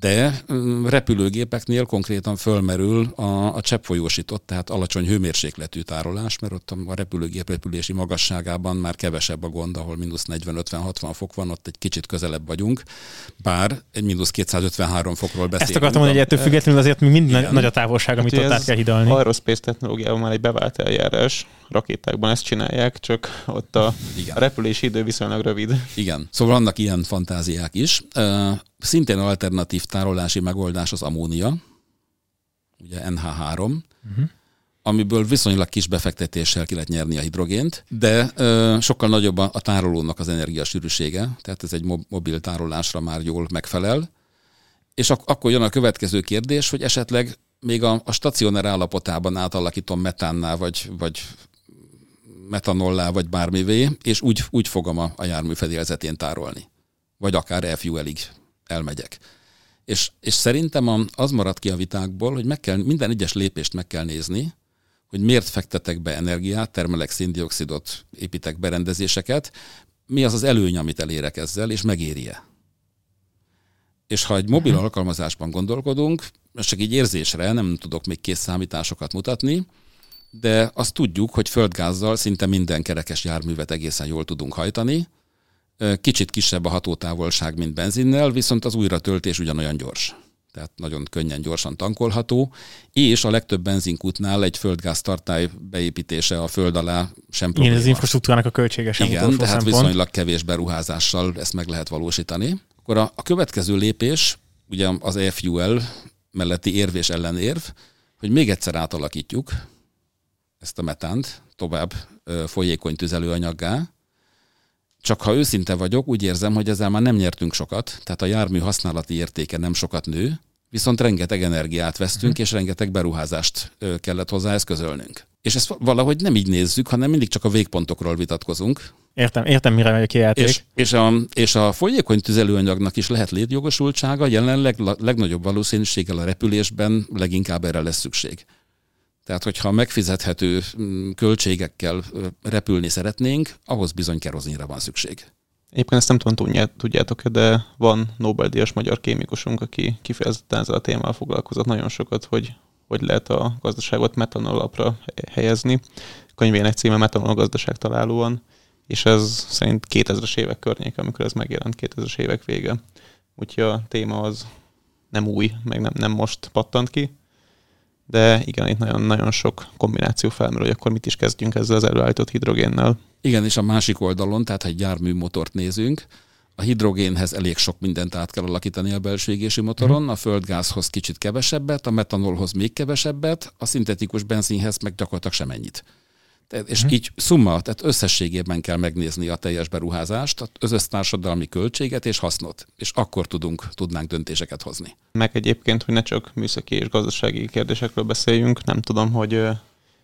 de repülőgépeknél konkrétan fölmerül a, a cseppfolyósított, tehát alacsony hőmérsékletű tárolás, mert ott a repülőgép repülési magasságában már kevesebb a gond, ahol mínusz 40-50-60 fok van, ott egy kicsit közelebb vagyunk, bár egy mínusz 253 fokról beszélünk. Ezt akartam mondani, hogy ettől függetlenül azért mi mind Igen. nagy a távolság, amit hát ott át kell hidalni. Aerospace technológiában már egy bevált eljárás, rakétákban ezt csinálják, csak ott a, a repülési idő viszonylag rövid. Igen, szóval vannak ilyen fantáziák is. Szintén alternatív tárolási megoldás az ammónia, ugye NH3, uh-huh. Mhm. amiből viszonylag kis befektetéssel ki lehet nyerni a hidrogént, de ö, sokkal nagyobb a, a tárolónak az energiasűrűsége, tehát ez egy mobil tárolásra már jól megfelel. És ak- akkor jön a következő kérdés, hogy esetleg még a, a stacionár állapotában átalakítom metánná, vagy, vagy metanollá, vagy bármivé, és úgy, úgy fogom a, a jármű fedélzetén tárolni. Vagy akár fuel elmegyek. És, és szerintem az maradt ki a vitákból, hogy meg kell, minden egyes lépést meg kell nézni, hogy miért fektetek be energiát, termelek széndiokszidot, építek berendezéseket, mi az az előny, amit elérek ezzel, és megéri-e. És ha egy mobil uh-huh. alkalmazásban gondolkodunk, most csak így érzésre, nem tudok még kész számításokat mutatni, de azt tudjuk, hogy földgázzal szinte minden kerekes járművet egészen jól tudunk hajtani, Kicsit kisebb a hatótávolság, mint benzinnel, viszont az újratöltés ugyanolyan gyors. Tehát nagyon könnyen, gyorsan tankolható, és a legtöbb benzinkútnál egy földgáz tartály beépítése a föld alá sem probléma. Igen, az infrastruktúrának a költsége sem Igen, tehát szempont. viszonylag kevés beruházással ezt meg lehet valósítani. Akkor a, a következő lépés, ugye az e-fuel melletti érv és ellenérv, hogy még egyszer átalakítjuk ezt a metánt tovább folyékony tüzelőanyaggá, csak ha őszinte vagyok, úgy érzem, hogy ezzel már nem nyertünk sokat, tehát a jármű használati értéke nem sokat nő, viszont rengeteg energiát vesztünk, uh-huh. és rengeteg beruházást kellett hozzá eszközölnünk. És ezt valahogy nem így nézzük, hanem mindig csak a végpontokról vitatkozunk. Értem, értem, mire megy a kijáték. És, és, a, és a folyékony tüzelőanyagnak is lehet létjogosultsága, jelenleg legnagyobb valószínűséggel a repülésben leginkább erre lesz szükség. Tehát, hogyha megfizethető mm, költségekkel repülni szeretnénk, ahhoz bizony kerozinra van szükség. Egyébként ezt nem tudom, tudjátok-e, de van Nobel-díjas magyar kémikusunk, aki kifejezetten ezzel a témával foglalkozott nagyon sokat, hogy hogy lehet a gazdaságot metanol alapra helyezni. Könyvének címe Metanol gazdaság találóan, és ez szerint 2000-es évek környéke, amikor ez megjelent, 2000-es évek vége. Úgyhogy a téma az nem új, meg nem, nem most pattant ki, de igen, itt nagyon-nagyon sok kombináció felmerül, hogy akkor mit is kezdjünk ezzel az előállított hidrogénnel. Igen, és a másik oldalon, tehát ha egy járműmotort nézünk, a hidrogénhez elég sok mindent át kell alakítani a belső égési motoron, a földgázhoz kicsit kevesebbet, a metanolhoz még kevesebbet, a szintetikus benzinhez meg gyakorlatilag sem ennyit. És uh-huh. így szumma, tehát összességében kell megnézni a teljes beruházást, az össztársadalmi költséget és hasznot, és akkor tudunk, tudnánk döntéseket hozni. Meg egyébként, hogy ne csak műszaki és gazdasági kérdésekről beszéljünk, nem tudom, hogy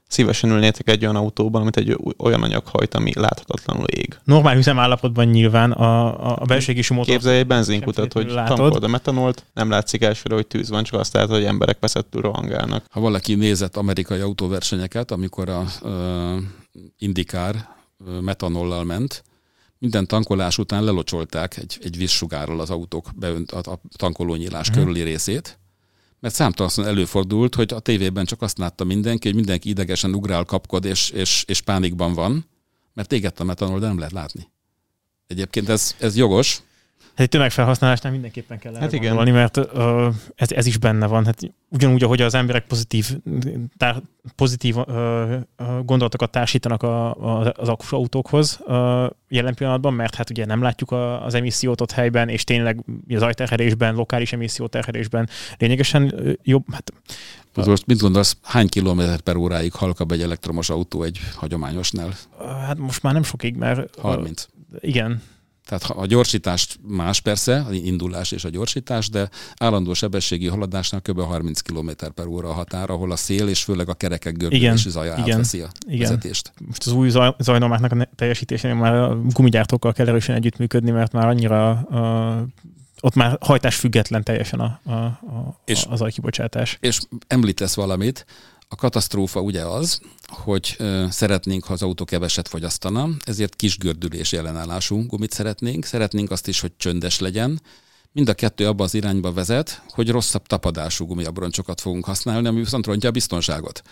szívesen ülnétek egy olyan autóban, amit egy olyan anyag hajt, ami láthatatlanul ég. Normál üzemállapotban nyilván a, a belségési motor... Képzelj egy benzinkutat, hogy tankolod a metanolt, nem látszik elsőre, hogy tűz van, csak azt látod, hogy emberek veszettül rohangálnak. Ha valaki nézett amerikai autóversenyeket, amikor a uh, Indikár metanollal ment, minden tankolás után lelocsolták egy, egy vízsugárral az autók beönt a, a tankolónyílás uh-huh. körüli részét, mert számtalanszor előfordult, hogy a tévében csak azt látta mindenki, hogy mindenki idegesen ugrál, kapkod és, és, és pánikban van, mert égett a metanol, de nem lehet látni. Egyébként ez, ez jogos, egy tömegfelhasználásnál mindenképpen kell hát igen. Gondolni, mert uh, ez, ez is benne van. Hát ugyanúgy, ahogy az emberek pozitív, tár, pozitív uh, gondolatokat társítanak a, a, az akus autókhoz uh, jelen pillanatban, mert hát ugye nem látjuk a, az emissziót ott helyben, és tényleg az ajterhelésben, lokális emisszióterhelésben lényegesen jobb. Hát, most mit gondolsz, hány kilométer per óráig halkabb egy elektromos autó egy hagyományosnál? Hát most már nem sokig, mert... 30. Igen, tehát a gyorsítást más persze, a indulás és a gyorsítás, de állandó sebességi haladásnál kb. 30 km per óra a határ, ahol a szél és főleg a kerekek görbülési zaja igen, átveszi a igen. vezetést. Most az új zaj, zajnomáknak a teljesítésén már a gumigyártókkal kell erősen együttműködni, mert már annyira a, ott már hajtás független teljesen a, a, a, és, a zajkibocsátás. És említesz valamit, a katasztrófa ugye az, hogy szeretnénk, ha az autó keveset fogyasztana, ezért kis gördülés ellenállású gumit szeretnénk. Szeretnénk azt is, hogy csöndes legyen. Mind a kettő abba az irányba vezet, hogy rosszabb tapadású gumiabroncsokat fogunk használni, ami viszont rontja a biztonságot.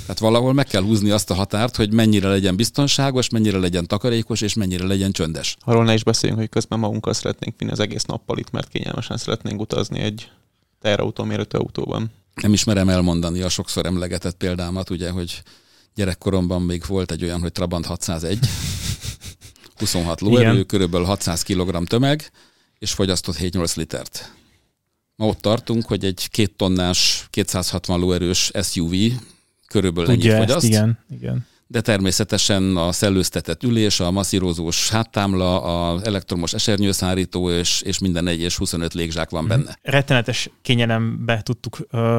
Tehát valahol meg kell húzni azt a határt, hogy mennyire legyen biztonságos, mennyire legyen takarékos, és mennyire legyen csöndes. Arról ne is beszéljünk, hogy közben magunkkal szeretnénk vinni az egész nappal itt, mert kényelmesen szeretnénk utazni egy teherautó méretű autóban nem ismerem elmondani a sokszor emlegetett példámat, ugye, hogy gyerekkoromban még volt egy olyan, hogy Trabant 601, 26 lóerő, körülbelül 600 kg tömeg, és fogyasztott 7-8 litert. Ma ott tartunk, hogy egy két tonnás, 260 lóerős SUV körülbelül ennyit fogyaszt. igen, igen de természetesen a szellőztetett ülés, a masszírozós háttámla, az elektromos esernyőszárító és, és minden egy és 25 légzsák van benne. Mhm. Rettenetes kényelembe tudtuk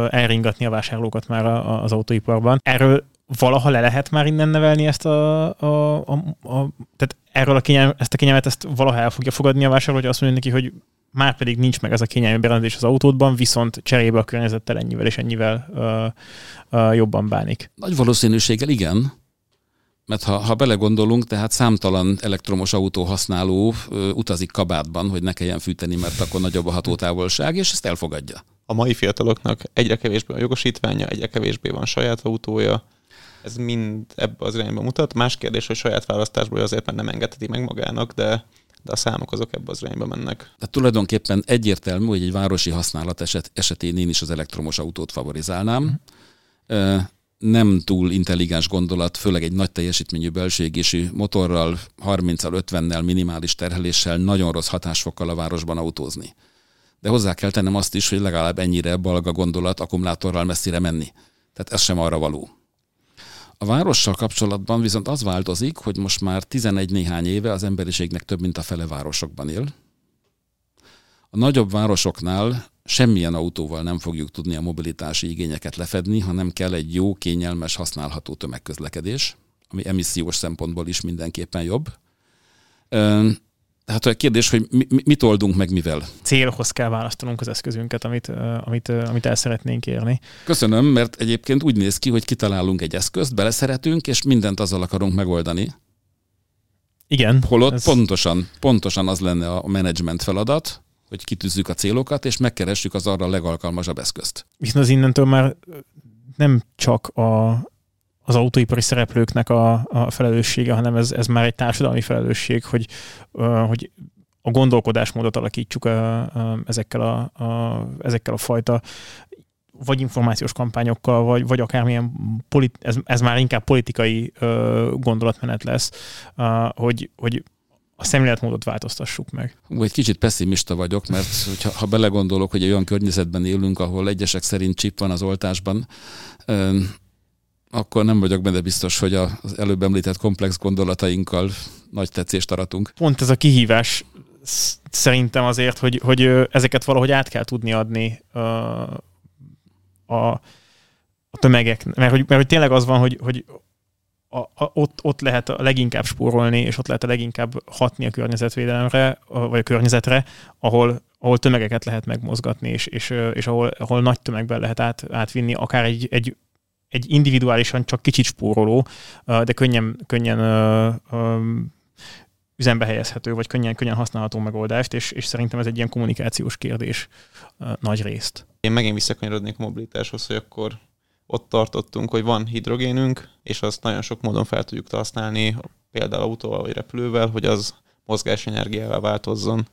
elringatni a vásárlókat már a, a, az autóiparban. Erről valaha le lehet már innen nevelni ezt a, a, a, a tehát erről a kényelm, ezt a kényelmet ezt valaha el fogja fogadni a vásárló, hogy azt mondja neki, hogy már pedig nincs meg ez a kényelmi berendezés az autódban, viszont cserébe a környezettel ennyivel és ennyivel uh, uh, jobban bánik. Nagy valószínűséggel igen, mert ha, ha belegondolunk, tehát számtalan elektromos autó használó ö, utazik kabátban, hogy ne kelljen fűteni, mert akkor nagyobb a hatótávolság, és ezt elfogadja. A mai fiataloknak egyre kevésbé a jogosítványa, egyre kevésbé van saját autója, ez mind ebbe az irányba mutat. Más kérdés, hogy saját választásból azért már nem engedheti meg magának, de de a számok azok ebbe az irányba mennek. Tehát tulajdonképpen egyértelmű, hogy egy városi használat eset, esetén én is az elektromos autót favorizálnám nem túl intelligens gondolat, főleg egy nagy teljesítményű belső motorral, 30-al, 50-nel, minimális terheléssel, nagyon rossz hatásfokkal a városban autózni. De hozzá kell tennem azt is, hogy legalább ennyire balga gondolat akkumulátorral messzire menni. Tehát ez sem arra való. A várossal kapcsolatban viszont az változik, hogy most már 11 néhány éve az emberiségnek több mint a fele városokban él. A nagyobb városoknál semmilyen autóval nem fogjuk tudni a mobilitási igényeket lefedni, hanem kell egy jó, kényelmes, használható tömegközlekedés, ami emissziós szempontból is mindenképpen jobb. Tehát a kérdés, hogy mi, mit oldunk meg mivel? Célhoz kell választanunk az eszközünket, amit, amit, amit el szeretnénk érni. Köszönöm, mert egyébként úgy néz ki, hogy kitalálunk egy eszközt, beleszeretünk, és mindent azzal akarunk megoldani. Igen. Holott ez... pontosan, pontosan az lenne a menedzsment feladat, hogy kitűzzük a célokat, és megkeressük az arra legalkalmasabb eszközt. Viszont az innentől már nem csak a, az autóipari szereplőknek a, a felelőssége, hanem ez, ez már egy társadalmi felelősség, hogy, hogy a gondolkodásmódot alakítsuk a, ezekkel, a, a, ezekkel a fajta vagy információs kampányokkal, vagy, vagy akármilyen, politi- ez, ez már inkább politikai ö, gondolatmenet lesz, uh, hogy, hogy a szemléletmódot változtassuk meg. Egy kicsit pessimista vagyok, mert hogyha, ha belegondolok, hogy egy olyan környezetben élünk, ahol egyesek szerint csip van az oltásban, akkor nem vagyok benne biztos, hogy az előbb említett komplex gondolatainkkal nagy tetszést aratunk. Pont ez a kihívás szerintem azért, hogy, hogy ezeket valahogy át kell tudni adni a, a, a tömegek, mert hogy, mert hogy tényleg az van, hogy, hogy a, a, ott, ott lehet a leginkább spórolni, és ott lehet a leginkább hatni a környezetvédelemre, vagy a környezetre, ahol, ahol tömegeket lehet megmozgatni, és, és, és ahol, ahol nagy tömegben lehet át, átvinni akár egy, egy, egy individuálisan csak kicsit spóroló, de könnyen, könnyen üzembe helyezhető, vagy könnyen, könnyen használható megoldást, és, és szerintem ez egy ilyen kommunikációs kérdés nagy részt. Én megint visszakanyarodnék mobilitáshoz, hogy akkor ott tartottunk, hogy van hidrogénünk, és azt nagyon sok módon fel tudjuk használni, például autóval vagy repülővel, hogy az mozgásenergiával változzon.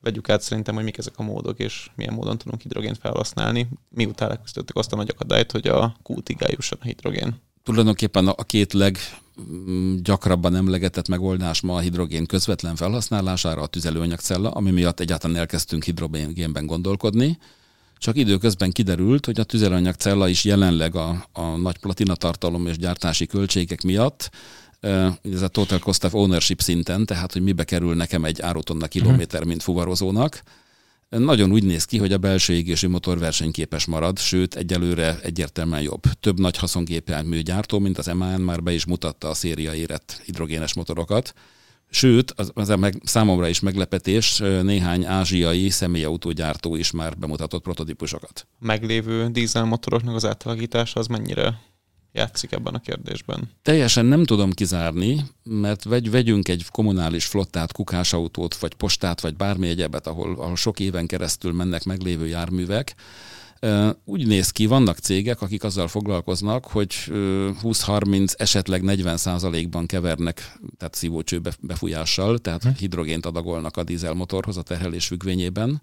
Vegyük át szerintem, hogy mik ezek a módok, és milyen módon tudunk hidrogént felhasználni, miután leküzdöttük azt a nagy akadályt, hogy a kútig eljusson a hidrogén. Tulajdonképpen a két leg gyakrabban emlegetett megoldás ma a hidrogén közvetlen felhasználására a tüzelőanyagcella, ami miatt egyáltalán elkezdtünk hidrogénben gondolkodni. Csak időközben kiderült, hogy a tüzelőanyagcella is jelenleg a, a nagy platinatartalom és gyártási költségek miatt ez a total cost of ownership szinten, tehát hogy mibe kerül nekem egy árutonna kilométer, mint fuvarozónak, nagyon úgy néz ki, hogy a belső égésű motor versenyképes marad, sőt egyelőre egyértelműen jobb. Több nagy haszongépjármű mint az MAN már be is mutatta a széria érett hidrogénes motorokat. Sőt, az, az meg, számomra is meglepetés, néhány ázsiai személyautógyártó is már bemutatott prototípusokat. Meglévő dízelmotoroknak az átalakítása az mennyire játszik ebben a kérdésben? Teljesen nem tudom kizárni, mert vegy, vegyünk egy kommunális flottát, kukásautót, vagy postát, vagy bármi egyebet, ahol, ahol sok éven keresztül mennek meglévő járművek, úgy néz ki, vannak cégek, akik azzal foglalkoznak, hogy 20-30, esetleg 40 százalékban kevernek, tehát szívócső befújással, tehát hm. hidrogént adagolnak a dízelmotorhoz a terhelés függvényében,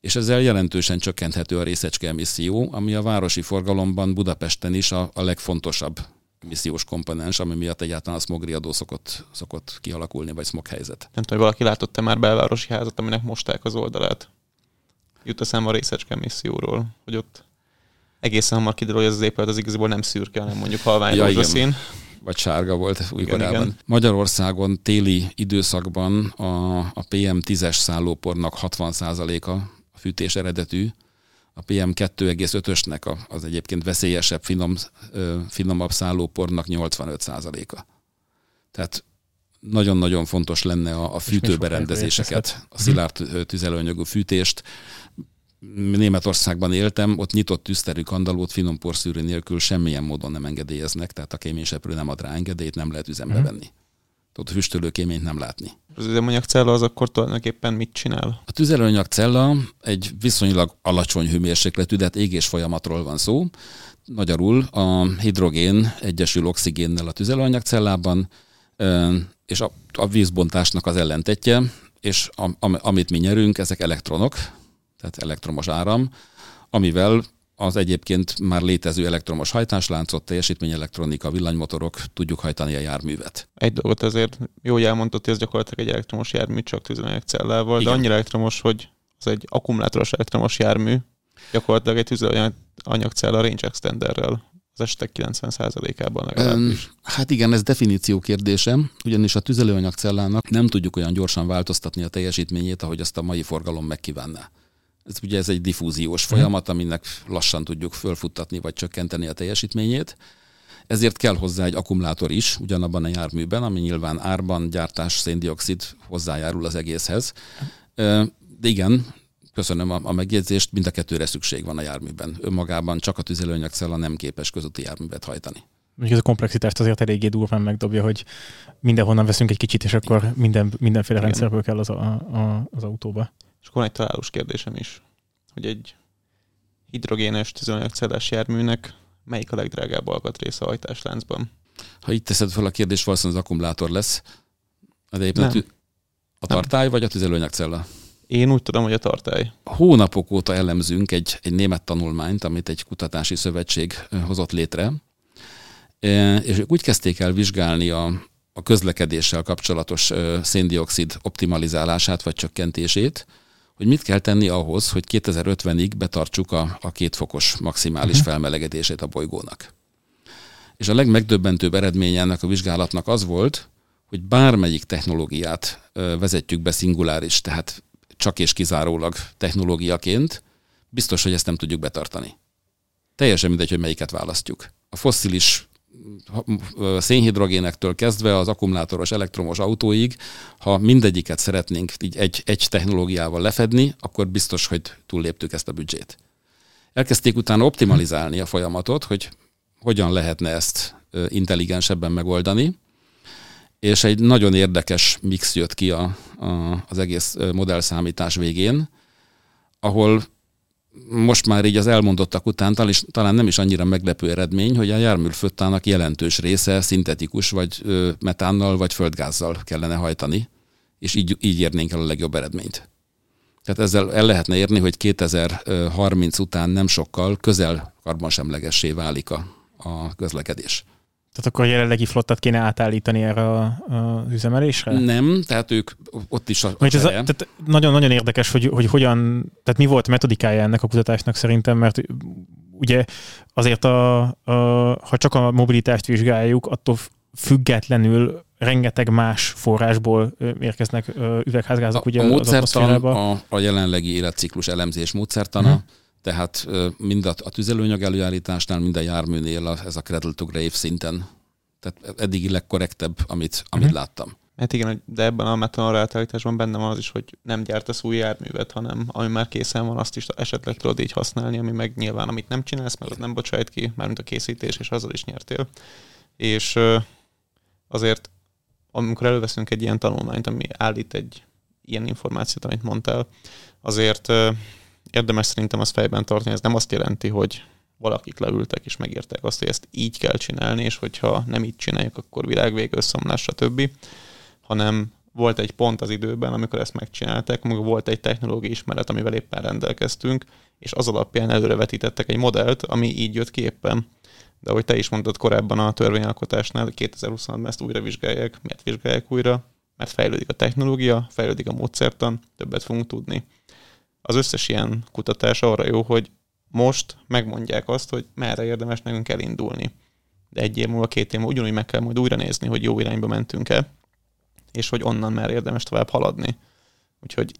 és ezzel jelentősen csökkenthető a részecske emisszió, ami a városi forgalomban Budapesten is a, a legfontosabb emissziós komponens, ami miatt egyáltalán a smogriadó szokott, szokott kialakulni, vagy smog helyzet. Nem tudom, hogy valaki látott-e már belvárosi házat, aminek mosták az oldalát. Jut eszembe a részecske emisszióról, hogy ott egészen hamar kiderül, hogy ez az épület az igazából nem szürke, hanem mondjuk halvány ja, szín vagy sárga volt újkorában. Magyarországon téli időszakban a, a PM10-es szállópornak 60%-a fűtés eredetű, a PM2,5-ösnek az egyébként veszélyesebb, finom, finomabb szállópornak 85%-a. Tehát nagyon-nagyon fontos lenne a, a fűtőberendezéseket, a szilárd tüzelőanyagú fűtést. Németországban éltem, ott nyitott tűzterű kandalót finom porszűrő nélkül semmilyen módon nem engedélyeznek, tehát a kéményseprő nem ad rá engedélyt, nem lehet üzembe hmm. venni. A füstölőkéményt nem látni. Az üzemanyagcella az akkor tulajdonképpen mit csinál? A tüzelőanyagcella egy viszonylag alacsony hőmérsékletű, de hát égés folyamatról van szó. Magyarul a hidrogén egyesül oxigénnel a tüzelőanyagcellában, és a, a vízbontásnak az ellentetje, és am, amit mi nyerünk, ezek elektronok, tehát elektromos áram, amivel az egyébként már létező elektromos hajtásláncot, teljesítményelektronika, villanymotorok tudjuk hajtani a járművet. Egy dolgot azért jó, hogy elmondott, hogy ez gyakorlatilag egy elektromos jármű, csak tüzelőanyagcellával, de annyira elektromos, hogy az egy akkumulátoros elektromos jármű, gyakorlatilag egy tüzelőanyagcella range extenderrel az esetek 90%-ában legalábbis. Hát igen, ez definíció kérdése, ugyanis a tüzelőanyagcellának nem tudjuk olyan gyorsan változtatni a teljesítményét, ahogy azt a mai forgalom megkívánná. Ez ugye ez egy diffúziós folyamat, aminek lassan tudjuk fölfuttatni vagy csökkenteni a teljesítményét. Ezért kell hozzá egy akkumulátor is, ugyanabban a járműben, ami nyilván árban, gyártás, széndiokszid hozzájárul az egészhez. De igen, köszönöm a, megjegyzést, mind a kettőre szükség van a járműben. Önmagában csak a tüzelőanyagcella nem képes közúti járművet hajtani. Mondjuk ez a komplexitást azért eléggé durván megdobja, hogy mindenhonnan veszünk egy kicsit, és akkor minden, mindenféle Igen. rendszerből kell az, a, a, az autóba. És akkor van egy találós kérdésem is, hogy egy hidrogénes tüzelőanyagcellás járműnek melyik a legdrágább alkatrész a hajtásláncban? Ha itt teszed fel a kérdést, valószínűleg az akkumulátor lesz. De éppen Nem. a tartály Nem. vagy a tüzelőanyagcella? Én úgy tudom, hogy a tartály. Hónapok óta elemzünk egy, egy német tanulmányt, amit egy kutatási szövetség hozott létre, és ők úgy kezdték el vizsgálni a, a közlekedéssel kapcsolatos széndiokszid optimalizálását vagy csökkentését, hogy mit kell tenni ahhoz, hogy 2050-ig betartsuk a, a két fokos maximális uh-huh. felmelegedését a bolygónak. És a legmegdöbbentőbb eredménye ennek a vizsgálatnak az volt, hogy bármelyik technológiát vezetjük be szinguláris, tehát csak és kizárólag technológiaként, biztos, hogy ezt nem tudjuk betartani. Teljesen mindegy, hogy melyiket választjuk. A fosszilis szénhidrogénektől kezdve az akkumulátoros elektromos autóig, ha mindegyiket szeretnénk így egy, egy technológiával lefedni, akkor biztos, hogy túlléptük ezt a büdzsét. Elkezdték utána optimalizálni a folyamatot, hogy hogyan lehetne ezt intelligensebben megoldani, és egy nagyon érdekes mix jött ki a, a, az egész modellszámítás végén, ahol most már így az elmondottak után talán nem is annyira meglepő eredmény, hogy a járműflottának jelentős része szintetikus, vagy metánnal, vagy földgázzal kellene hajtani, és így, így érnénk el a legjobb eredményt. Tehát ezzel el lehetne érni, hogy 2030 után nem sokkal közel karbonsemlegessé válik a, a közlekedés. Tehát akkor a jelenlegi flottát kéne átállítani erre az üzemelésre? Nem, tehát ők ott is a, a ez a, tehát nagyon-nagyon érdekes, hogy, hogy hogyan, tehát mi volt metodikája ennek a kutatásnak szerintem, mert ugye azért, a, a, ha csak a mobilitást vizsgáljuk, attól függetlenül rengeteg más forrásból érkeznek üvegházgázok a, ugye a módszertan a, a jelenlegi életciklus elemzés módszertana, uh-huh. Tehát mind a, a tüzelőanyag előállításnál, mind a járműnél a, ez a cradle to grave szinten. Tehát eddigi legkorrektebb, amit, amit uh-huh. láttam. Hát igen, de ebben a metanol átállításban benne van az is, hogy nem gyártasz új járművet, hanem ami már készen van, azt is esetleg tudod így használni, ami meg nyilván, amit nem csinálsz, mert az nem bocsájt ki, mármint a készítés, és azzal is nyertél. És azért amikor előveszünk egy ilyen tanulmányt, ami állít egy ilyen információt, amit mondtál, azért érdemes szerintem azt fejben tartani, ez nem azt jelenti, hogy valakik leültek és megértek azt, hogy ezt így kell csinálni, és hogyha nem így csináljuk, akkor világvég, összeomlás, stb. Hanem volt egy pont az időben, amikor ezt megcsinálták, amikor volt egy technológiai ismeret, amivel éppen rendelkeztünk, és az alapján előrevetítettek egy modellt, ami így jött ki éppen de ahogy te is mondtad korábban a törvényalkotásnál, 2020-ban ezt újra vizsgálják. Miért vizsgálják újra? Mert fejlődik a technológia, fejlődik a módszertan, többet fogunk tudni. Az összes ilyen kutatás arra jó, hogy most megmondják azt, hogy merre érdemes nekünk elindulni. De egy év múlva, két év múlva ugyanúgy meg kell majd újra nézni, hogy jó irányba mentünk-e, és hogy onnan már érdemes tovább haladni. Úgyhogy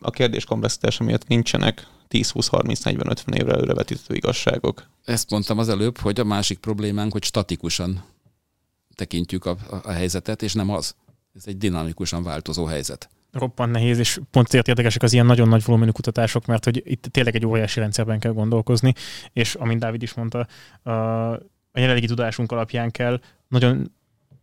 a kérdés komplexitása miatt nincsenek 10, 20, 30, 40, 50 évre előrevetítő igazságok. Ezt mondtam az előbb, hogy a másik problémánk, hogy statikusan tekintjük a, a helyzetet, és nem az. Ez egy dinamikusan változó helyzet. Roppant nehéz, és pont azért érdekesek az ilyen nagyon nagy volumenű kutatások, mert hogy itt tényleg egy óriási rendszerben kell gondolkozni, és amint Dávid is mondta, a jelenlegi tudásunk alapján kell nagyon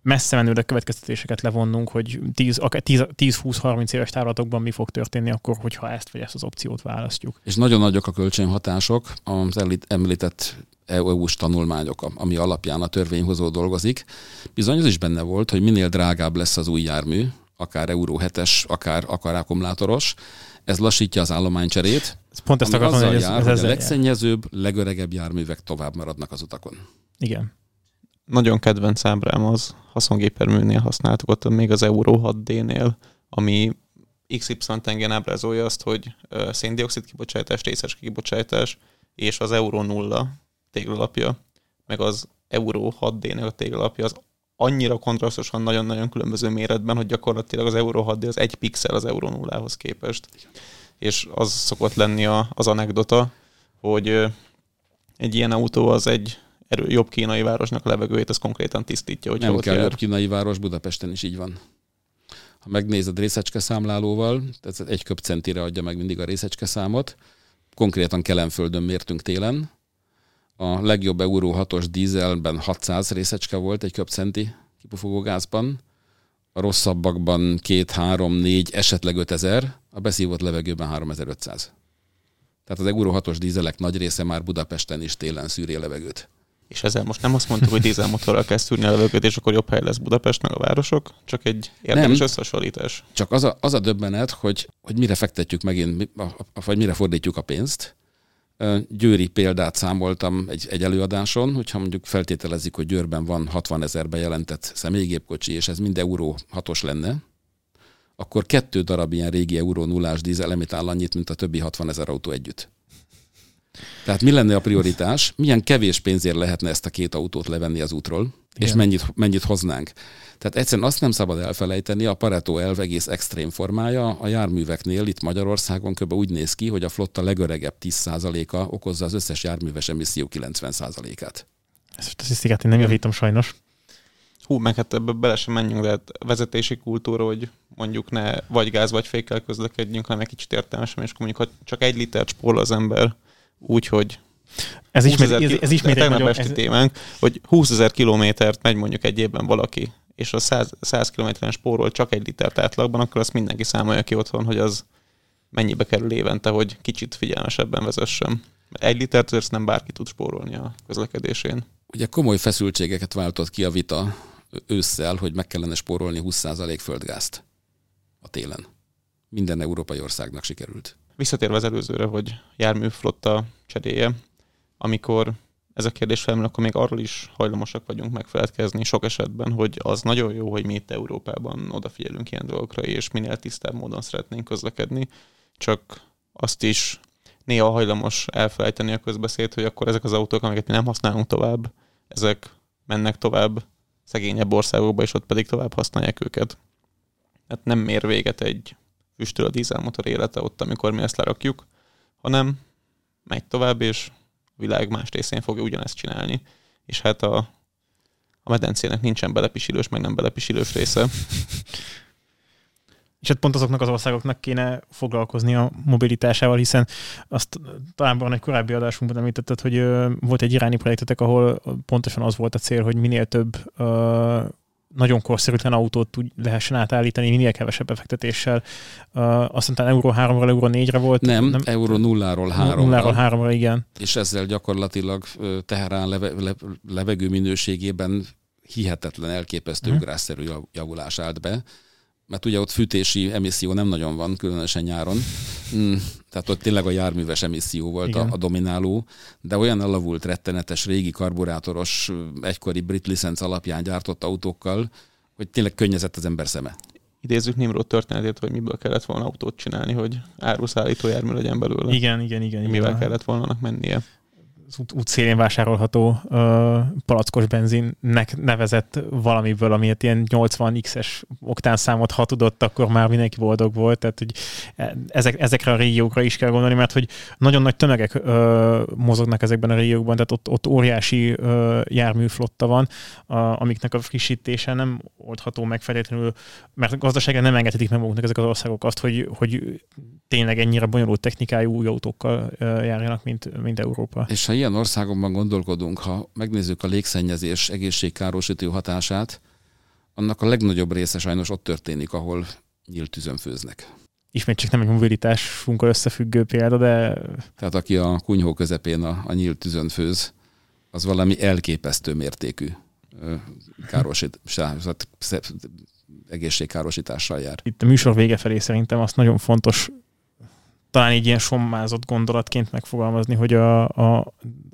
messze menőleg következtetéseket levonnunk, hogy 10-20-30 éves távlatokban mi fog történni akkor, hogyha ezt vagy ezt az opciót választjuk. És nagyon nagyok a kölcsönhatások, az említett EU-s tanulmányok, ami alapján a törvényhozó dolgozik. Bizony az is benne volt, hogy minél drágább lesz az új jármű, akár Euró 7-es, akár, akár akkumulátoros, ez lassítja az állománycserét. Pont ezt akartam, hogy ez, jár, ez hogy a legszennyezőbb, legöregebb járművek tovább maradnak az utakon. Igen nagyon kedvenc ábrám az haszongéperműnél használtuk, ott még az Euro 6D-nél, ami XY tengen ábrázolja azt, hogy széndiokszid kibocsátás, részes kibocsátás, és az Euro 0 téglalapja, meg az Euro 6D-nek a téglalapja az annyira kontrasztosan nagyon-nagyon különböző méretben, hogy gyakorlatilag az Euro 6D az egy pixel az Euro 0-hoz képest. És az szokott lenni a, az anekdota, hogy egy ilyen autó az egy erő, jobb kínai városnak a levegőjét, az konkrétan tisztítja. Hogy Nem kell jár. jobb kínai város, Budapesten is így van. Ha megnézed részecske számlálóval, tehát egy köpcentire adja meg mindig a részecske számot, konkrétan Kelenföldön mértünk télen, a legjobb Euró 6-os dízelben 600 részecske volt egy köpcenti kipufogó gázban, a rosszabbakban 2, 3, 4, esetleg 5000, a beszívott levegőben 3500. Tehát az Euró 6-os dízelek nagy része már Budapesten is télen szűri a levegőt és ezzel most nem azt mondtuk, hogy dízelmotorral kell szűrni a levegőt, és akkor jobb hely lesz Budapest meg a városok, csak egy érdekes nem, összehasonlítás. Csak az a, az a döbbenet, hogy, hogy mire fektetjük megint, vagy mire fordítjuk a pénzt. Győri példát számoltam egy, egy előadáson, hogyha mondjuk feltételezik, hogy Győrben van 60 ezer bejelentett személygépkocsi, és ez mind euró hatos lenne, akkor kettő darab ilyen régi euró nullás dízel emitál annyit, mint a többi 60 ezer autó együtt. Tehát mi lenne a prioritás? Milyen kevés pénzért lehetne ezt a két autót levenni az útról, Igen. és mennyit, mennyit hoznánk? Tehát egyszerűen azt nem szabad elfelejteni, a Pareto elv egész extrém formája a járműveknél itt Magyarországon kb. úgy néz ki, hogy a flotta legöregebb 10%-a okozza az összes járműves emisszió 90%-át. Ezt a statisztikát én nem javítom sajnos. Hú, meg hát ebbe bele sem menjünk, de hát vezetési kultúra, hogy mondjuk ne vagy gáz, vagy fékkel közlekedjünk, hanem egy kicsit értelmesen, és akkor mondjuk, ha csak egy liter spórol az ember úgy, hogy Ez 20 ismét, ez, ez ismét egy nagyon... esti Ez, témánk, hogy 20 ezer kilométert megy mondjuk egy évben valaki, és a 100, 100 kilométeren spórol csak egy litert átlagban, akkor azt mindenki számolja ki otthon, hogy az mennyibe kerül évente, hogy kicsit figyelmesebben vezessem. Egy litert azért nem bárki tud spórolni a közlekedésén. Ugye komoly feszültségeket váltott ki a vita ősszel, hogy meg kellene spórolni 20% földgázt a télen. Minden európai országnak sikerült. Visszatérve az előzőre, hogy járműflotta cseréje, amikor ez a kérdés felmerül, akkor még arról is hajlamosak vagyunk megfeledkezni sok esetben, hogy az nagyon jó, hogy mi itt Európában odafigyelünk ilyen dolgokra, és minél tisztább módon szeretnénk közlekedni, csak azt is néha hajlamos elfelejteni a közbeszéd, hogy akkor ezek az autók, amiket mi nem használunk tovább, ezek mennek tovább szegényebb országokba, és ott pedig tovább használják őket. Hát nem mér véget egy füstöl a dízelmotor élete ott, amikor mi ezt lerakjuk, hanem megy tovább, és világ más részén fogja ugyanezt csinálni. És hát a, a medencének nincsen belepisilős, meg nem belepisilős része. és hát pont azoknak az országoknak kéne foglalkozni a mobilitásával, hiszen azt talán van egy korábbi adásunkban említetted, hogy volt egy iráni projektetek, ahol pontosan az volt a cél, hogy minél több nagyon korszerűtlen autót tud, lehessen átállítani, minél kevesebb befektetéssel. Uh, aztán talán Euró 3-ról Euró 4-re volt. Nem, nem euró nulláról háromra. 0-ról 3-ra, igen. És ezzel gyakorlatilag Teherán leve, le, levegő minőségében hihetetlen, elképesztő Mhm. ugrásszerű jav- javulás állt be. Mert ugye ott fűtési emisszió nem nagyon van, különösen nyáron. Mm, tehát ott tényleg a járműves emisszió volt a, Igen. a domináló, de olyan elavult, rettenetes, régi karburátoros, egykori brit licenc alapján gyártott autókkal, hogy tényleg könnyezett az ember szeme. Idézzük Nimrod történetét, hogy miből kellett volna autót csinálni, hogy áruszállító jármű legyen belőle. Igen, igen, igen. igen. Mivel kellett volna annak mennie. Az út, útszélén vásárolható uh, palackos benzinnek nevezett valamiből, amiért ilyen 80x-es oktánszámot ha tudott, akkor már mindenki boldog volt. Tehát, hogy ezek, ezekre a régiókra is kell gondolni, mert hogy nagyon nagy tömegek uh, mozognak ezekben a régiókban, tehát ott, ott óriási uh, járműflotta van, uh, amiknek a frissítése nem oldható meg feltétlenül, mert a gazdaságra nem engedhetik meg maguknak ezek az országok azt, hogy, hogy tényleg ennyire bonyolult technikájú új autókkal uh, járjanak, mint, mint Európa. És ha ilyen országokban gondolkodunk, ha megnézzük a légszennyezés egészségkárosító hatását, annak a legnagyobb része sajnos ott történik, ahol nyílt tűzön főznek. Ismét csak nem egy mobilitásunkkal összefüggő példa, de... Tehát aki a kunyhó közepén a, a nyílt tűzön főz, az valami elképesztő mértékű károsít, egészségkárosítással jár. Itt a műsor vége felé szerintem azt nagyon fontos talán egy ilyen sommázott gondolatként megfogalmazni, hogy a, a,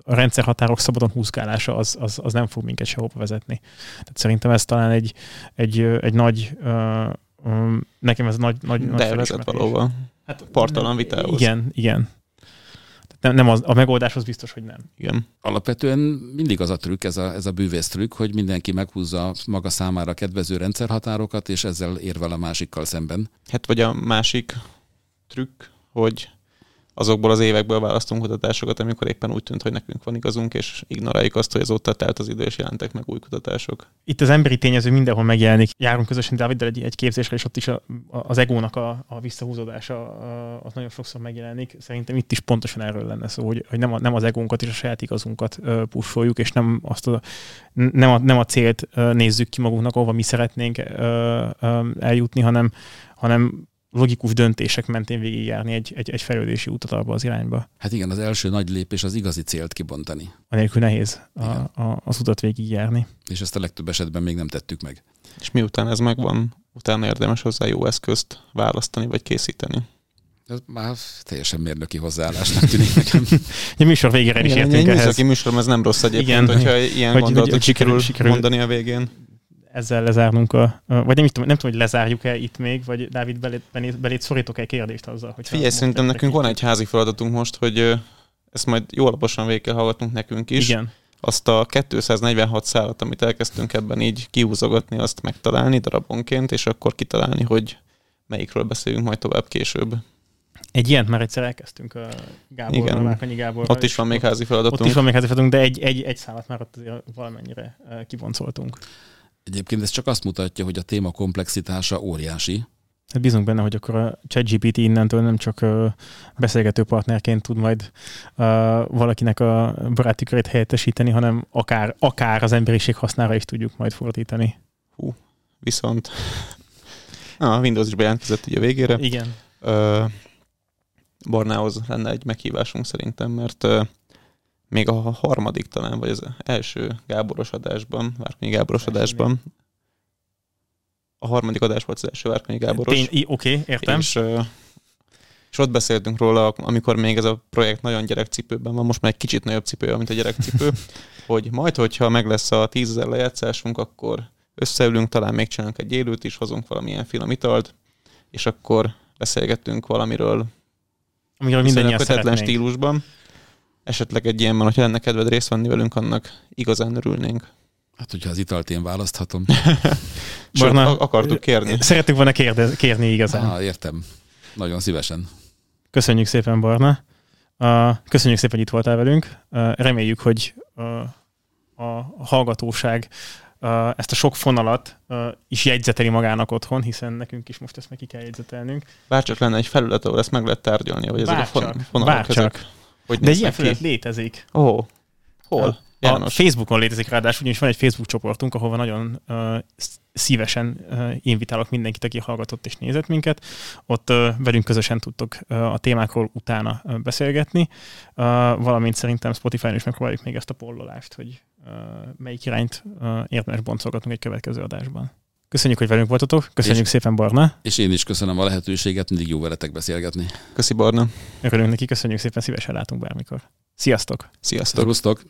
a rendszerhatárok szabadon húzgálása az, az, az nem fog minket sehova vezetni. Tehát szerintem ez talán egy, egy, egy nagy, uh, um, nekem ez nagy, nagy, nagy De vezet valóban. Hát, Partalan vitához. Igen, igen. Nem, nem az, a megoldás az biztos, hogy nem. Igen. Alapvetően mindig az a trükk, ez a, ez a bűvész trükk, hogy mindenki meghúzza maga számára kedvező rendszerhatárokat, és ezzel érvel a másikkal szemben. Hát vagy a másik trükk, hogy azokból az évekből választunk kutatásokat, amikor éppen úgy tűnt, hogy nekünk van igazunk, és ignoráljuk azt, hogy azóta telt az idő, és jelentek meg új kutatások. Itt az emberi tényező mindenhol megjelenik. Járunk közösen Dáviddal egy, egy képzésre, és ott is a, az egónak a, a visszahúzódása az nagyon sokszor megjelenik. Szerintem itt is pontosan erről lenne szó, hogy, hogy nem, a, nem az egónkat és a saját igazunkat pusoljuk, és nem, azt a, nem, a, nem a célt nézzük ki magunknak, ahova mi szeretnénk eljutni, hanem, hanem logikus döntések mentén végigjárni egy, egy, egy fejlődési utat abba az irányba. Hát igen, az első nagy lépés az igazi célt kibontani. Anélkül nehéz a, a, az utat végigjárni. És ezt a legtöbb esetben még nem tettük meg. És miután ez megvan, utána érdemes hozzá jó eszközt választani vagy készíteni. Ez már teljesen mérnöki hozzáállásnak tűnik nekem. A műsor végére is Igen, értünk egy ehhez. műsorom, ez nem rossz egyébként, Igen. hogyha ilyen Hogy- gondolatot hogy sikerül, sikerül- sikerül- mondani a végén. Ezzel lezárnunk a... Vagy nem, tudom, nem tudom, hogy lezárjuk-e itt még, vagy Dávid belét, belét, belét szorítok-e kérdést azzal, hogy... Figyelj, szerintem nekünk van egy házi feladatunk most, hogy ezt majd jó alaposan végig kell hallgatnunk nekünk is. Igen. Azt a 246 szállat, amit elkezdtünk ebben így kihúzogatni, azt megtalálni darabonként, és akkor kitalálni, hogy melyikről beszélünk majd tovább később. Egy ilyent már egyszer elkezdtünk a Gáborral, Igen. a Márkanyi Gáborral. Ott is van még házi feladatunk. Ott is van még házi feladatunk, de egy, egy, egy szállat már ott valamennyire kiboncoltunk. Egyébként ez csak azt mutatja, hogy a téma komplexitása óriási, Hát bízunk benne, hogy akkor a ChatGPT innentől nem csak beszélgető partnerként tud majd valakinek a baráti körét helyettesíteni, hanem akár, akár az emberiség hasznára is tudjuk majd fordítani. Hú, viszont a Windows is bejelentkezett ugye a végére. Igen. Uh, Barnához lenne egy meghívásunk szerintem, mert még a harmadik talán, vagy az első Gáboros adásban, Várkonyi Gáboros adásban, a harmadik adás volt az első Várkonyi Gáboros. Oké, okay, értem. És, és ott beszéltünk róla, amikor még ez a projekt nagyon gyerekcipőben van, most már egy kicsit nagyobb cipő, mint a gyerekcipő, hogy majd, hogyha meg lesz a tízezer lejátszásunk, akkor összeülünk, talán még csinálunk egy élőt is, hozunk valamilyen finom és akkor beszélgettünk valamiről, amiről mindannyian kötetlen stílusban. Esetleg egy ilyenben, hogyha lenne kedved részt venni velünk, annak igazán örülnénk. Hát, hogyha az italt én választhatom. Barna, akartuk kérni. Szeretünk volna kérdez, kérni igazán. Ah, értem. Nagyon szívesen. Köszönjük szépen, Barna. Uh, köszönjük szépen, hogy itt voltál velünk. Uh, reméljük, hogy uh, a hallgatóság ezt a sok fonalat is jegyzeteli magának otthon, hiszen nekünk is most ezt meg ki kell jegyzetelnünk. Bárcsak lenne egy felület, ahol ezt meg lehet tárgyalni, vagy ezek bárcsak, a fonalak. Bárcsak. Ezek, hogy De ilyen felület létezik. Ó, oh. hol? A Facebookon létezik ráadásul, ugyanis van egy Facebook csoportunk, ahova nagyon uh, szívesen uh, invitálok mindenkit, aki hallgatott és nézett minket. Ott uh, velünk közösen tudtok uh, a témákról utána uh, beszélgetni, uh, valamint szerintem Spotify-on is megpróbáljuk még ezt a pollolást, hogy uh, melyik irányt uh, érdemes boncolgatnunk egy következő adásban. Köszönjük, hogy velünk voltatok. Köszönjük és, szépen, Barna. És én is köszönöm a lehetőséget, mindig jó veletek beszélgetni. Köszi, Barna. Örülünk neki, köszönjük szépen, szívesen látunk bármikor. Sziasztok! Sziasztok! Sziasztok.